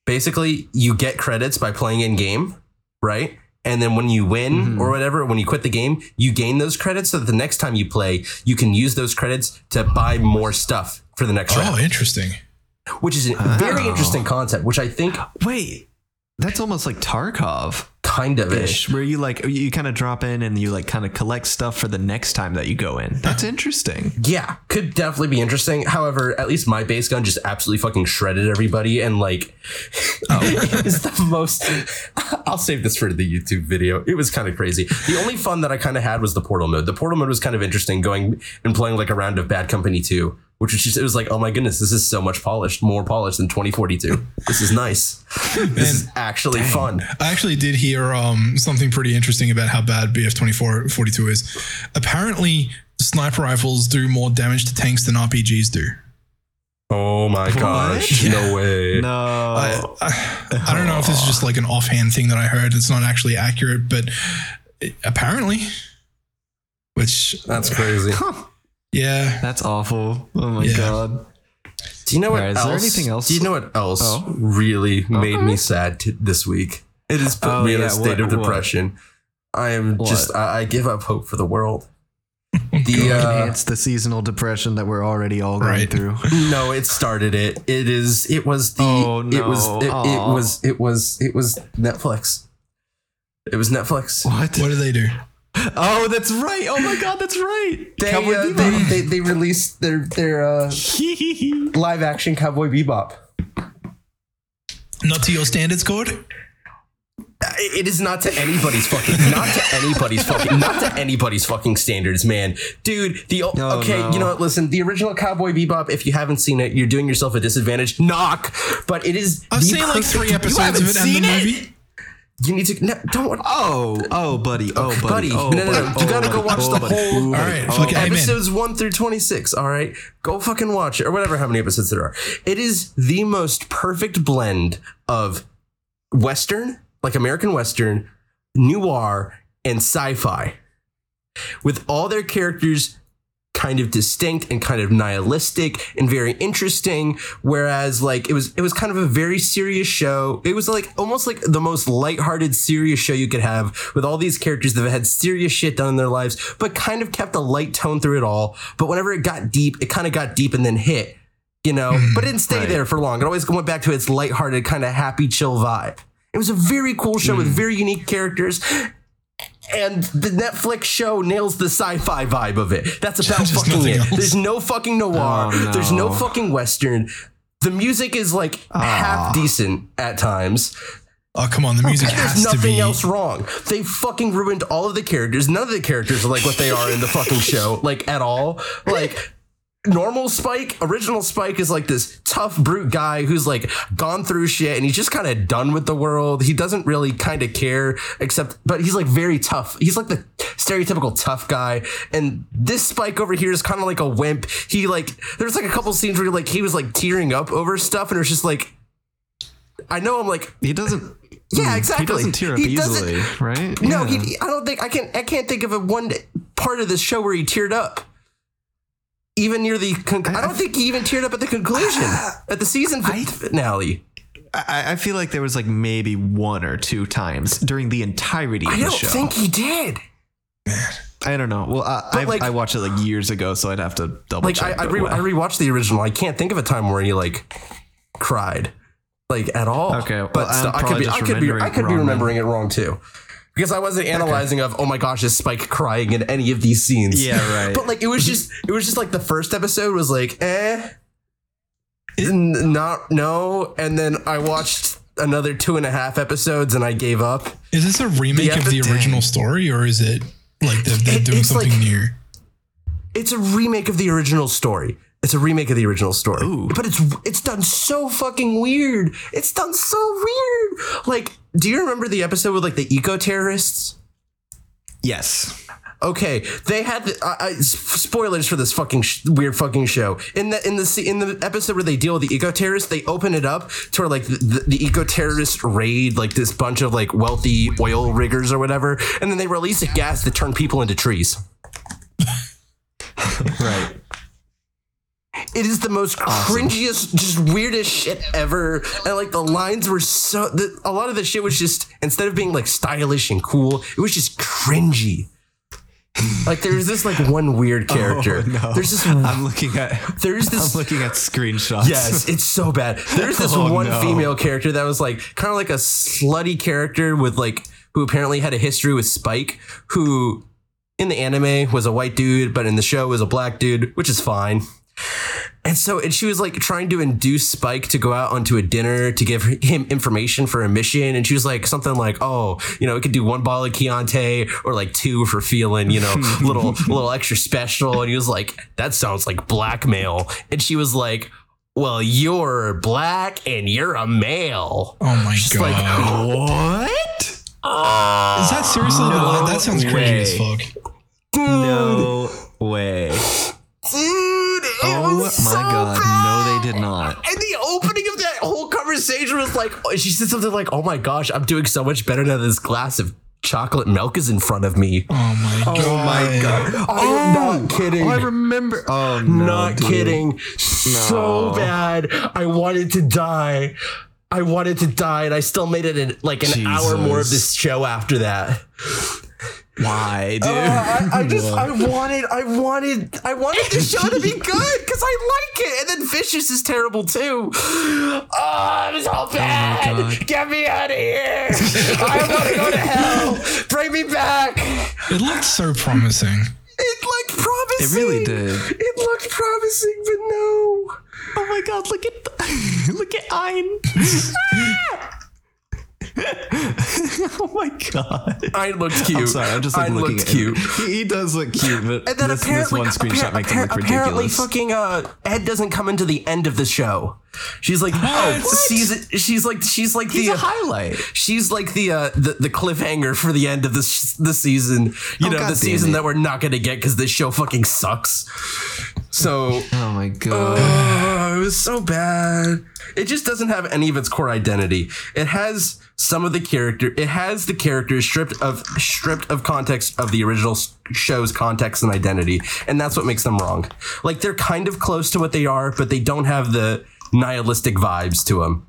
basically you get credits by playing in game, right? And then when you win Mm-hmm. or whatever, when you quit the game, you gain those credits so that the next time you play, you can use those credits to buy more stuff for the next Oh, round, Oh, interesting. which is a very Oh. interesting concept, which I think Wait, that's almost like Tarkov kind of ish. where you like you kind of drop in and you like kind of collect stuff for the next time that you go in. That's [laughs] interesting. Yeah, could definitely be interesting. However, at least my base gun just absolutely fucking shredded everybody and like oh. [laughs] it was the most I'll save this for the YouTube video. It was kind of crazy. The only fun that I kind of had was the portal mode. The portal mode was kind of interesting going and playing like a round of Bad Company 2, which was just it was like, "Oh my goodness, this is so much polished, more polished than 2042. This is nice. [laughs] This is actually fun." I actually did hear um, something pretty interesting about how bad BF twenty four forty two is. Apparently, sniper rifles do more damage to tanks than RPGs do. Oh my gosh. No way. No, I, I, I don't know if this is just like an offhand thing that I heard. It's not actually accurate, but it- apparently, which That's crazy. Yeah, that's awful. Oh my Yeah. god. Do you know what Alright, is else? there anything else? Do you know what else Oh. really made Okay. me sad t- this week? It has put Oh, me in yeah, a state what- of what? depression. I am What? just I, I give up hope for the world. [laughs] The uh, Enhance the seasonal depression that we're already all going Right. through. [laughs] no, it started it. It is. It was the. Oh, It was. no. It, it was. It was. It was Netflix. It was Netflix. What? what do they do? Oh, that's right. Oh my god, that's right. They, Cowboy uh, Bebop. they, they they released their their uh, [laughs] live action Cowboy Bebop. Not to your standards, Cord. It is not to anybody's fucking not to anybody's fucking not to anybody's fucking standards, man. Dude, the Oh, okay, no. you know what? Listen, the original Cowboy Bebop. If you haven't seen it, you're doing yourself a disadvantage. Knock, but it is. I've the seen like three [laughs] episodes of it and seen the movie. You need to no, don't. Oh, oh, buddy. Oh, buddy. Buddy, Oh, no, no, no. buddy. You gotta Oh, go watch buddy. the Oh, buddy. whole- Ooh, All buddy. right, Oh, fucking amen. Episodes one through twenty six. All right, go fucking watch it or whatever. How many episodes there are? It is the most perfect blend of western, like American western, noir, and sci-fi, with all their characters kind of distinct and kind of nihilistic and very interesting. Whereas like it was it was kind of a very serious show. It was like almost like the most lighthearted serious show you could have with all these characters that have had serious shit done in their lives but kind of kept a light tone through it all. But whenever it got deep it kind of got deep and then hit you know? Hmm, but it didn't stay Right. there for long. It always went back to its lighthearted kind of happy chill vibe. It was a very cool show with hmm. very unique characters and the Netflix show nails the sci-fi vibe of it. That's about [laughs] Just fucking it. else. There's no fucking noir. Oh, no. There's no fucking western. The music is like half ah. decent at times. Oh come on, the music There's has to nothing be. else wrong. They fucking ruined all of the characters. None of the characters are like what they are in the fucking show, like at all. Like normal Spike, original Spike is like this tough brute guy who's like gone through shit and he's just kind of done with the world. He doesn't really kind of care except but he's like very tough. He's like the stereotypical tough guy. And this Spike over here is kind of like a wimp. He like there's like a couple scenes where like he was like tearing up over stuff and it was just like I know I'm like He doesn't. [laughs] Yeah, exactly. He doesn't tear up He easily, right? no, Yeah. he, I don't think I can. I can't think of a one part of this show where he teared up. Even near the, con- I, don't think he even teared up at the conclusion [sighs] at the season fi- finale. I, I feel like there was like maybe one or two times during the entirety of I the don't think he did. I don't know. Well, I, like- I watched it like years ago, so I'd have to double Like check. I, but re- I rewatched the original. I can't think of a time where he like cried, like at all. Okay, well, but I'm I could be, I could be, I could be wrong then. remembering it wrong too. Because I wasn't analyzing of oh my gosh is Spike crying in any of these scenes. Yeah, right. [laughs] but like it was just it was just like the first episode was like eh. Not no. And then I watched another two and a half episodes and I gave up. Is this a remake Yeah, of the but original story, or is it like they're, they're It- doing something like- new? it's a remake of the original story it's a remake of the original story Ooh. but it's it's done so fucking weird it's done so weird like do you remember the episode with like the eco terrorists yes. Okay, they had the, uh, uh, spoilers for this fucking sh- weird fucking show. In the in the in the episode where they deal with the eco terrorists, they open it up to where like the, the, the eco terrorists raid like this bunch of like wealthy oil riggers or whatever, and then they release a gas that turn people into trees. [laughs] Right. It is the most cringiest, just weirdest shit ever. And like the lines were so, the, a lot of the shit was just instead of being like stylish and cool, it was just cringy. Like there's this like one weird [laughs] oh, character. Oh, no. There's this I'm looking at. there's this. I'm looking at screenshots. Yes, it's so bad. There's this [laughs] Oh, one no. female character that was like kind of like a slutty character with like who apparently had a history with Spike, who in the anime was a white dude, but in the show was a black dude, which is fine. And so, and she was like trying to induce Spike to go out onto a dinner to give him information for a mission. And she was like something like, "Oh, you know, we could do one bottle of Chianti or like two for feeling, you know, [laughs] little little extra special." And he was like, "That sounds like blackmail." And she was like, "Well, you're black and you're a male." Oh my Just god. like, What? Is that seriously the line? That sounds crazy as way. fuck. No way. Dude, it Oh my so god. bad. No, they did not. And the opening of that whole conversation was like, oh, she said something like, "Oh my gosh, I'm doing so much better now. This glass of chocolate milk is in front of me." Oh my god. Oh my god. I am oh, not kidding. Oh, I remember. Oh no. not dude. kidding. So bad. I wanted to die. I wanted to die, and I still made it in like an hour more of this show after that. Why, dude? Uh, I, I [laughs] just I wanted I wanted I wanted the [laughs] show to be good because I like it, and then Vicious is terrible too. Oh, I'm so bad. God. Get me out of here. I want to go to hell. Bring me back. It looked so promising. It looked promising. It really did. It looked promising, but no. Oh my god, look at [laughs] look at Ein. [laughs] oh my god. I looked cute. I'm sorry, I'm just like I looking looked cute. He, he does look cute, but And then this, this apparently, one screenshot makes him look appar- apparently, ridiculous. fucking uh, Ed doesn't come into the end of the show. She's like, oh, What? season. She's like, she's like He's the a highlight. She's like the uh, the, the cliffhanger for the end of this the season. You Oh, know, God the season it. that we're not gonna get because this show fucking sucks. So Oh my uh, god. oh, it was so bad. It just doesn't have any of its core identity. It has some of the character. It has the characters stripped of stripped of context of the original show's context and identity, and that's what makes them wrong. Like they're kind of close to what they are, but they don't have the nihilistic vibes to them,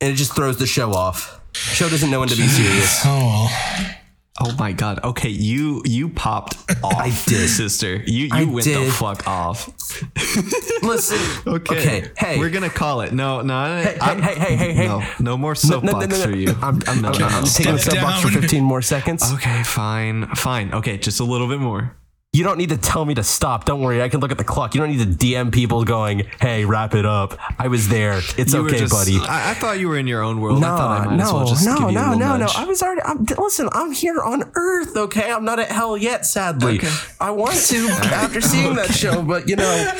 and it just throws the show off. Show doesn't know when to be serious. Oh well. Oh my god. Okay, you you popped [laughs] off. I did. sister. You you I went the fuck off. [laughs] Listen, Okay. okay, hey, We're gonna call it. No, no. hey, I'm- hey, hey, hey, hey. No, no more No, no, soapbox no, no, for you. I'm, I'm, no, I'm, no, I'm taking the Step soapbox for 15 more seconds. Okay, fine, fine. Okay, just a little bit more. You don't need to tell me to stop. Don't worry, I can look at the clock. You don't need to DM people going, "Hey, wrap it up." I was there. It's You okay, just- buddy. I, I thought you were in your own world. I No, thought I might no, as well just no, give you a no, no, no. I was already. I'm, listen, I'm here on Earth. Okay, I'm not at hell yet. Sadly, Okay. I want to [laughs] after seeing that show, but you know,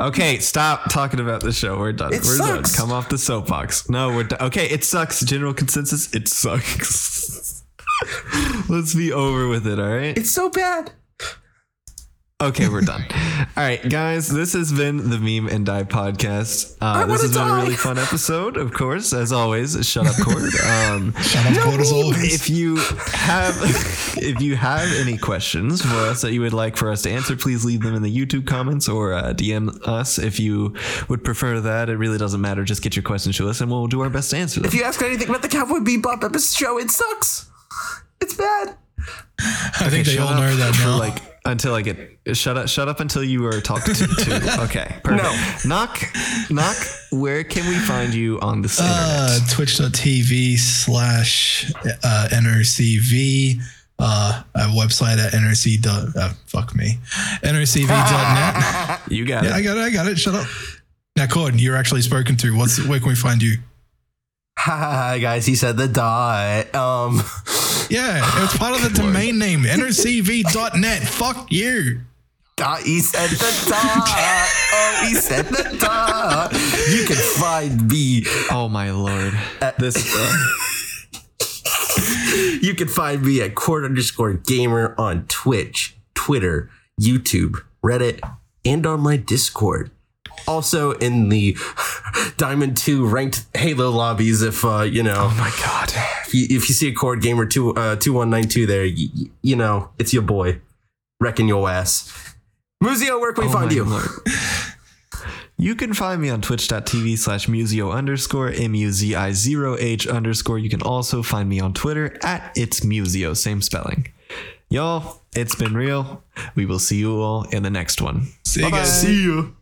Okay, stop talking about the show. We're done. It we're sucks. done. Come off the soapbox. No, we're done. Okay, it sucks. General consensus, it sucks. [laughs] [laughs] Let's be over with it, all right? it's so bad. Okay, we're done. [laughs] All right, guys, this has been the Meme and Die podcast. Uh, this wanna has been a really fun episode, of course, as always. Shut up, Cord. [laughs] Um, Shut up, Cord, as always. if you have if you have any questions for us that you would like for us to answer please leave them in the youtube comments or uh, dm us if you would prefer that it really doesn't matter just get your questions to us and we'll do our best to answer them If you ask anything about the Cowboy Bebop episode show, it sucks. It's bad. I think they all up know that now. like until i get shut up shut up until you are talked to, to. [laughs] okay perfect knock knock where can we find you on the uh, internet twitch.tv slash uh, NRCV. Uh, a website at NRC. Dot, uh, fuck me. NRCV.net. [laughs] you got yeah, I got it. I got it. Shut up. Now, Cord, you're actually spoken to. What's where can we find you? Hi guys, he said the dot. Um, Yeah, it's part of the [laughs] domain name. NRCV.net. Fuck you. dot. He said the dot. Oh, he said the dot. You can find me. oh my lord At this uh, [laughs] You can find me at cord underscore gamer on Twitch, Twitter, YouTube, Reddit, and on my Discord. Also in the [laughs] Diamond 2 ranked Halo lobbies if uh, you know oh my god if you, if you see a Cord Gamer 2 uh 2192 there, you, you know, it's your boy wrecking your ass. Muzio, where can we Oh find you? lord. You can find me on twitch.tv slash muzio underscore M-U-Z-I-0-H underscore. You can also find me on Twitter at it's muzio, same spelling. Y'all, it's been real. We will see you all in the next one. See you guys. See you.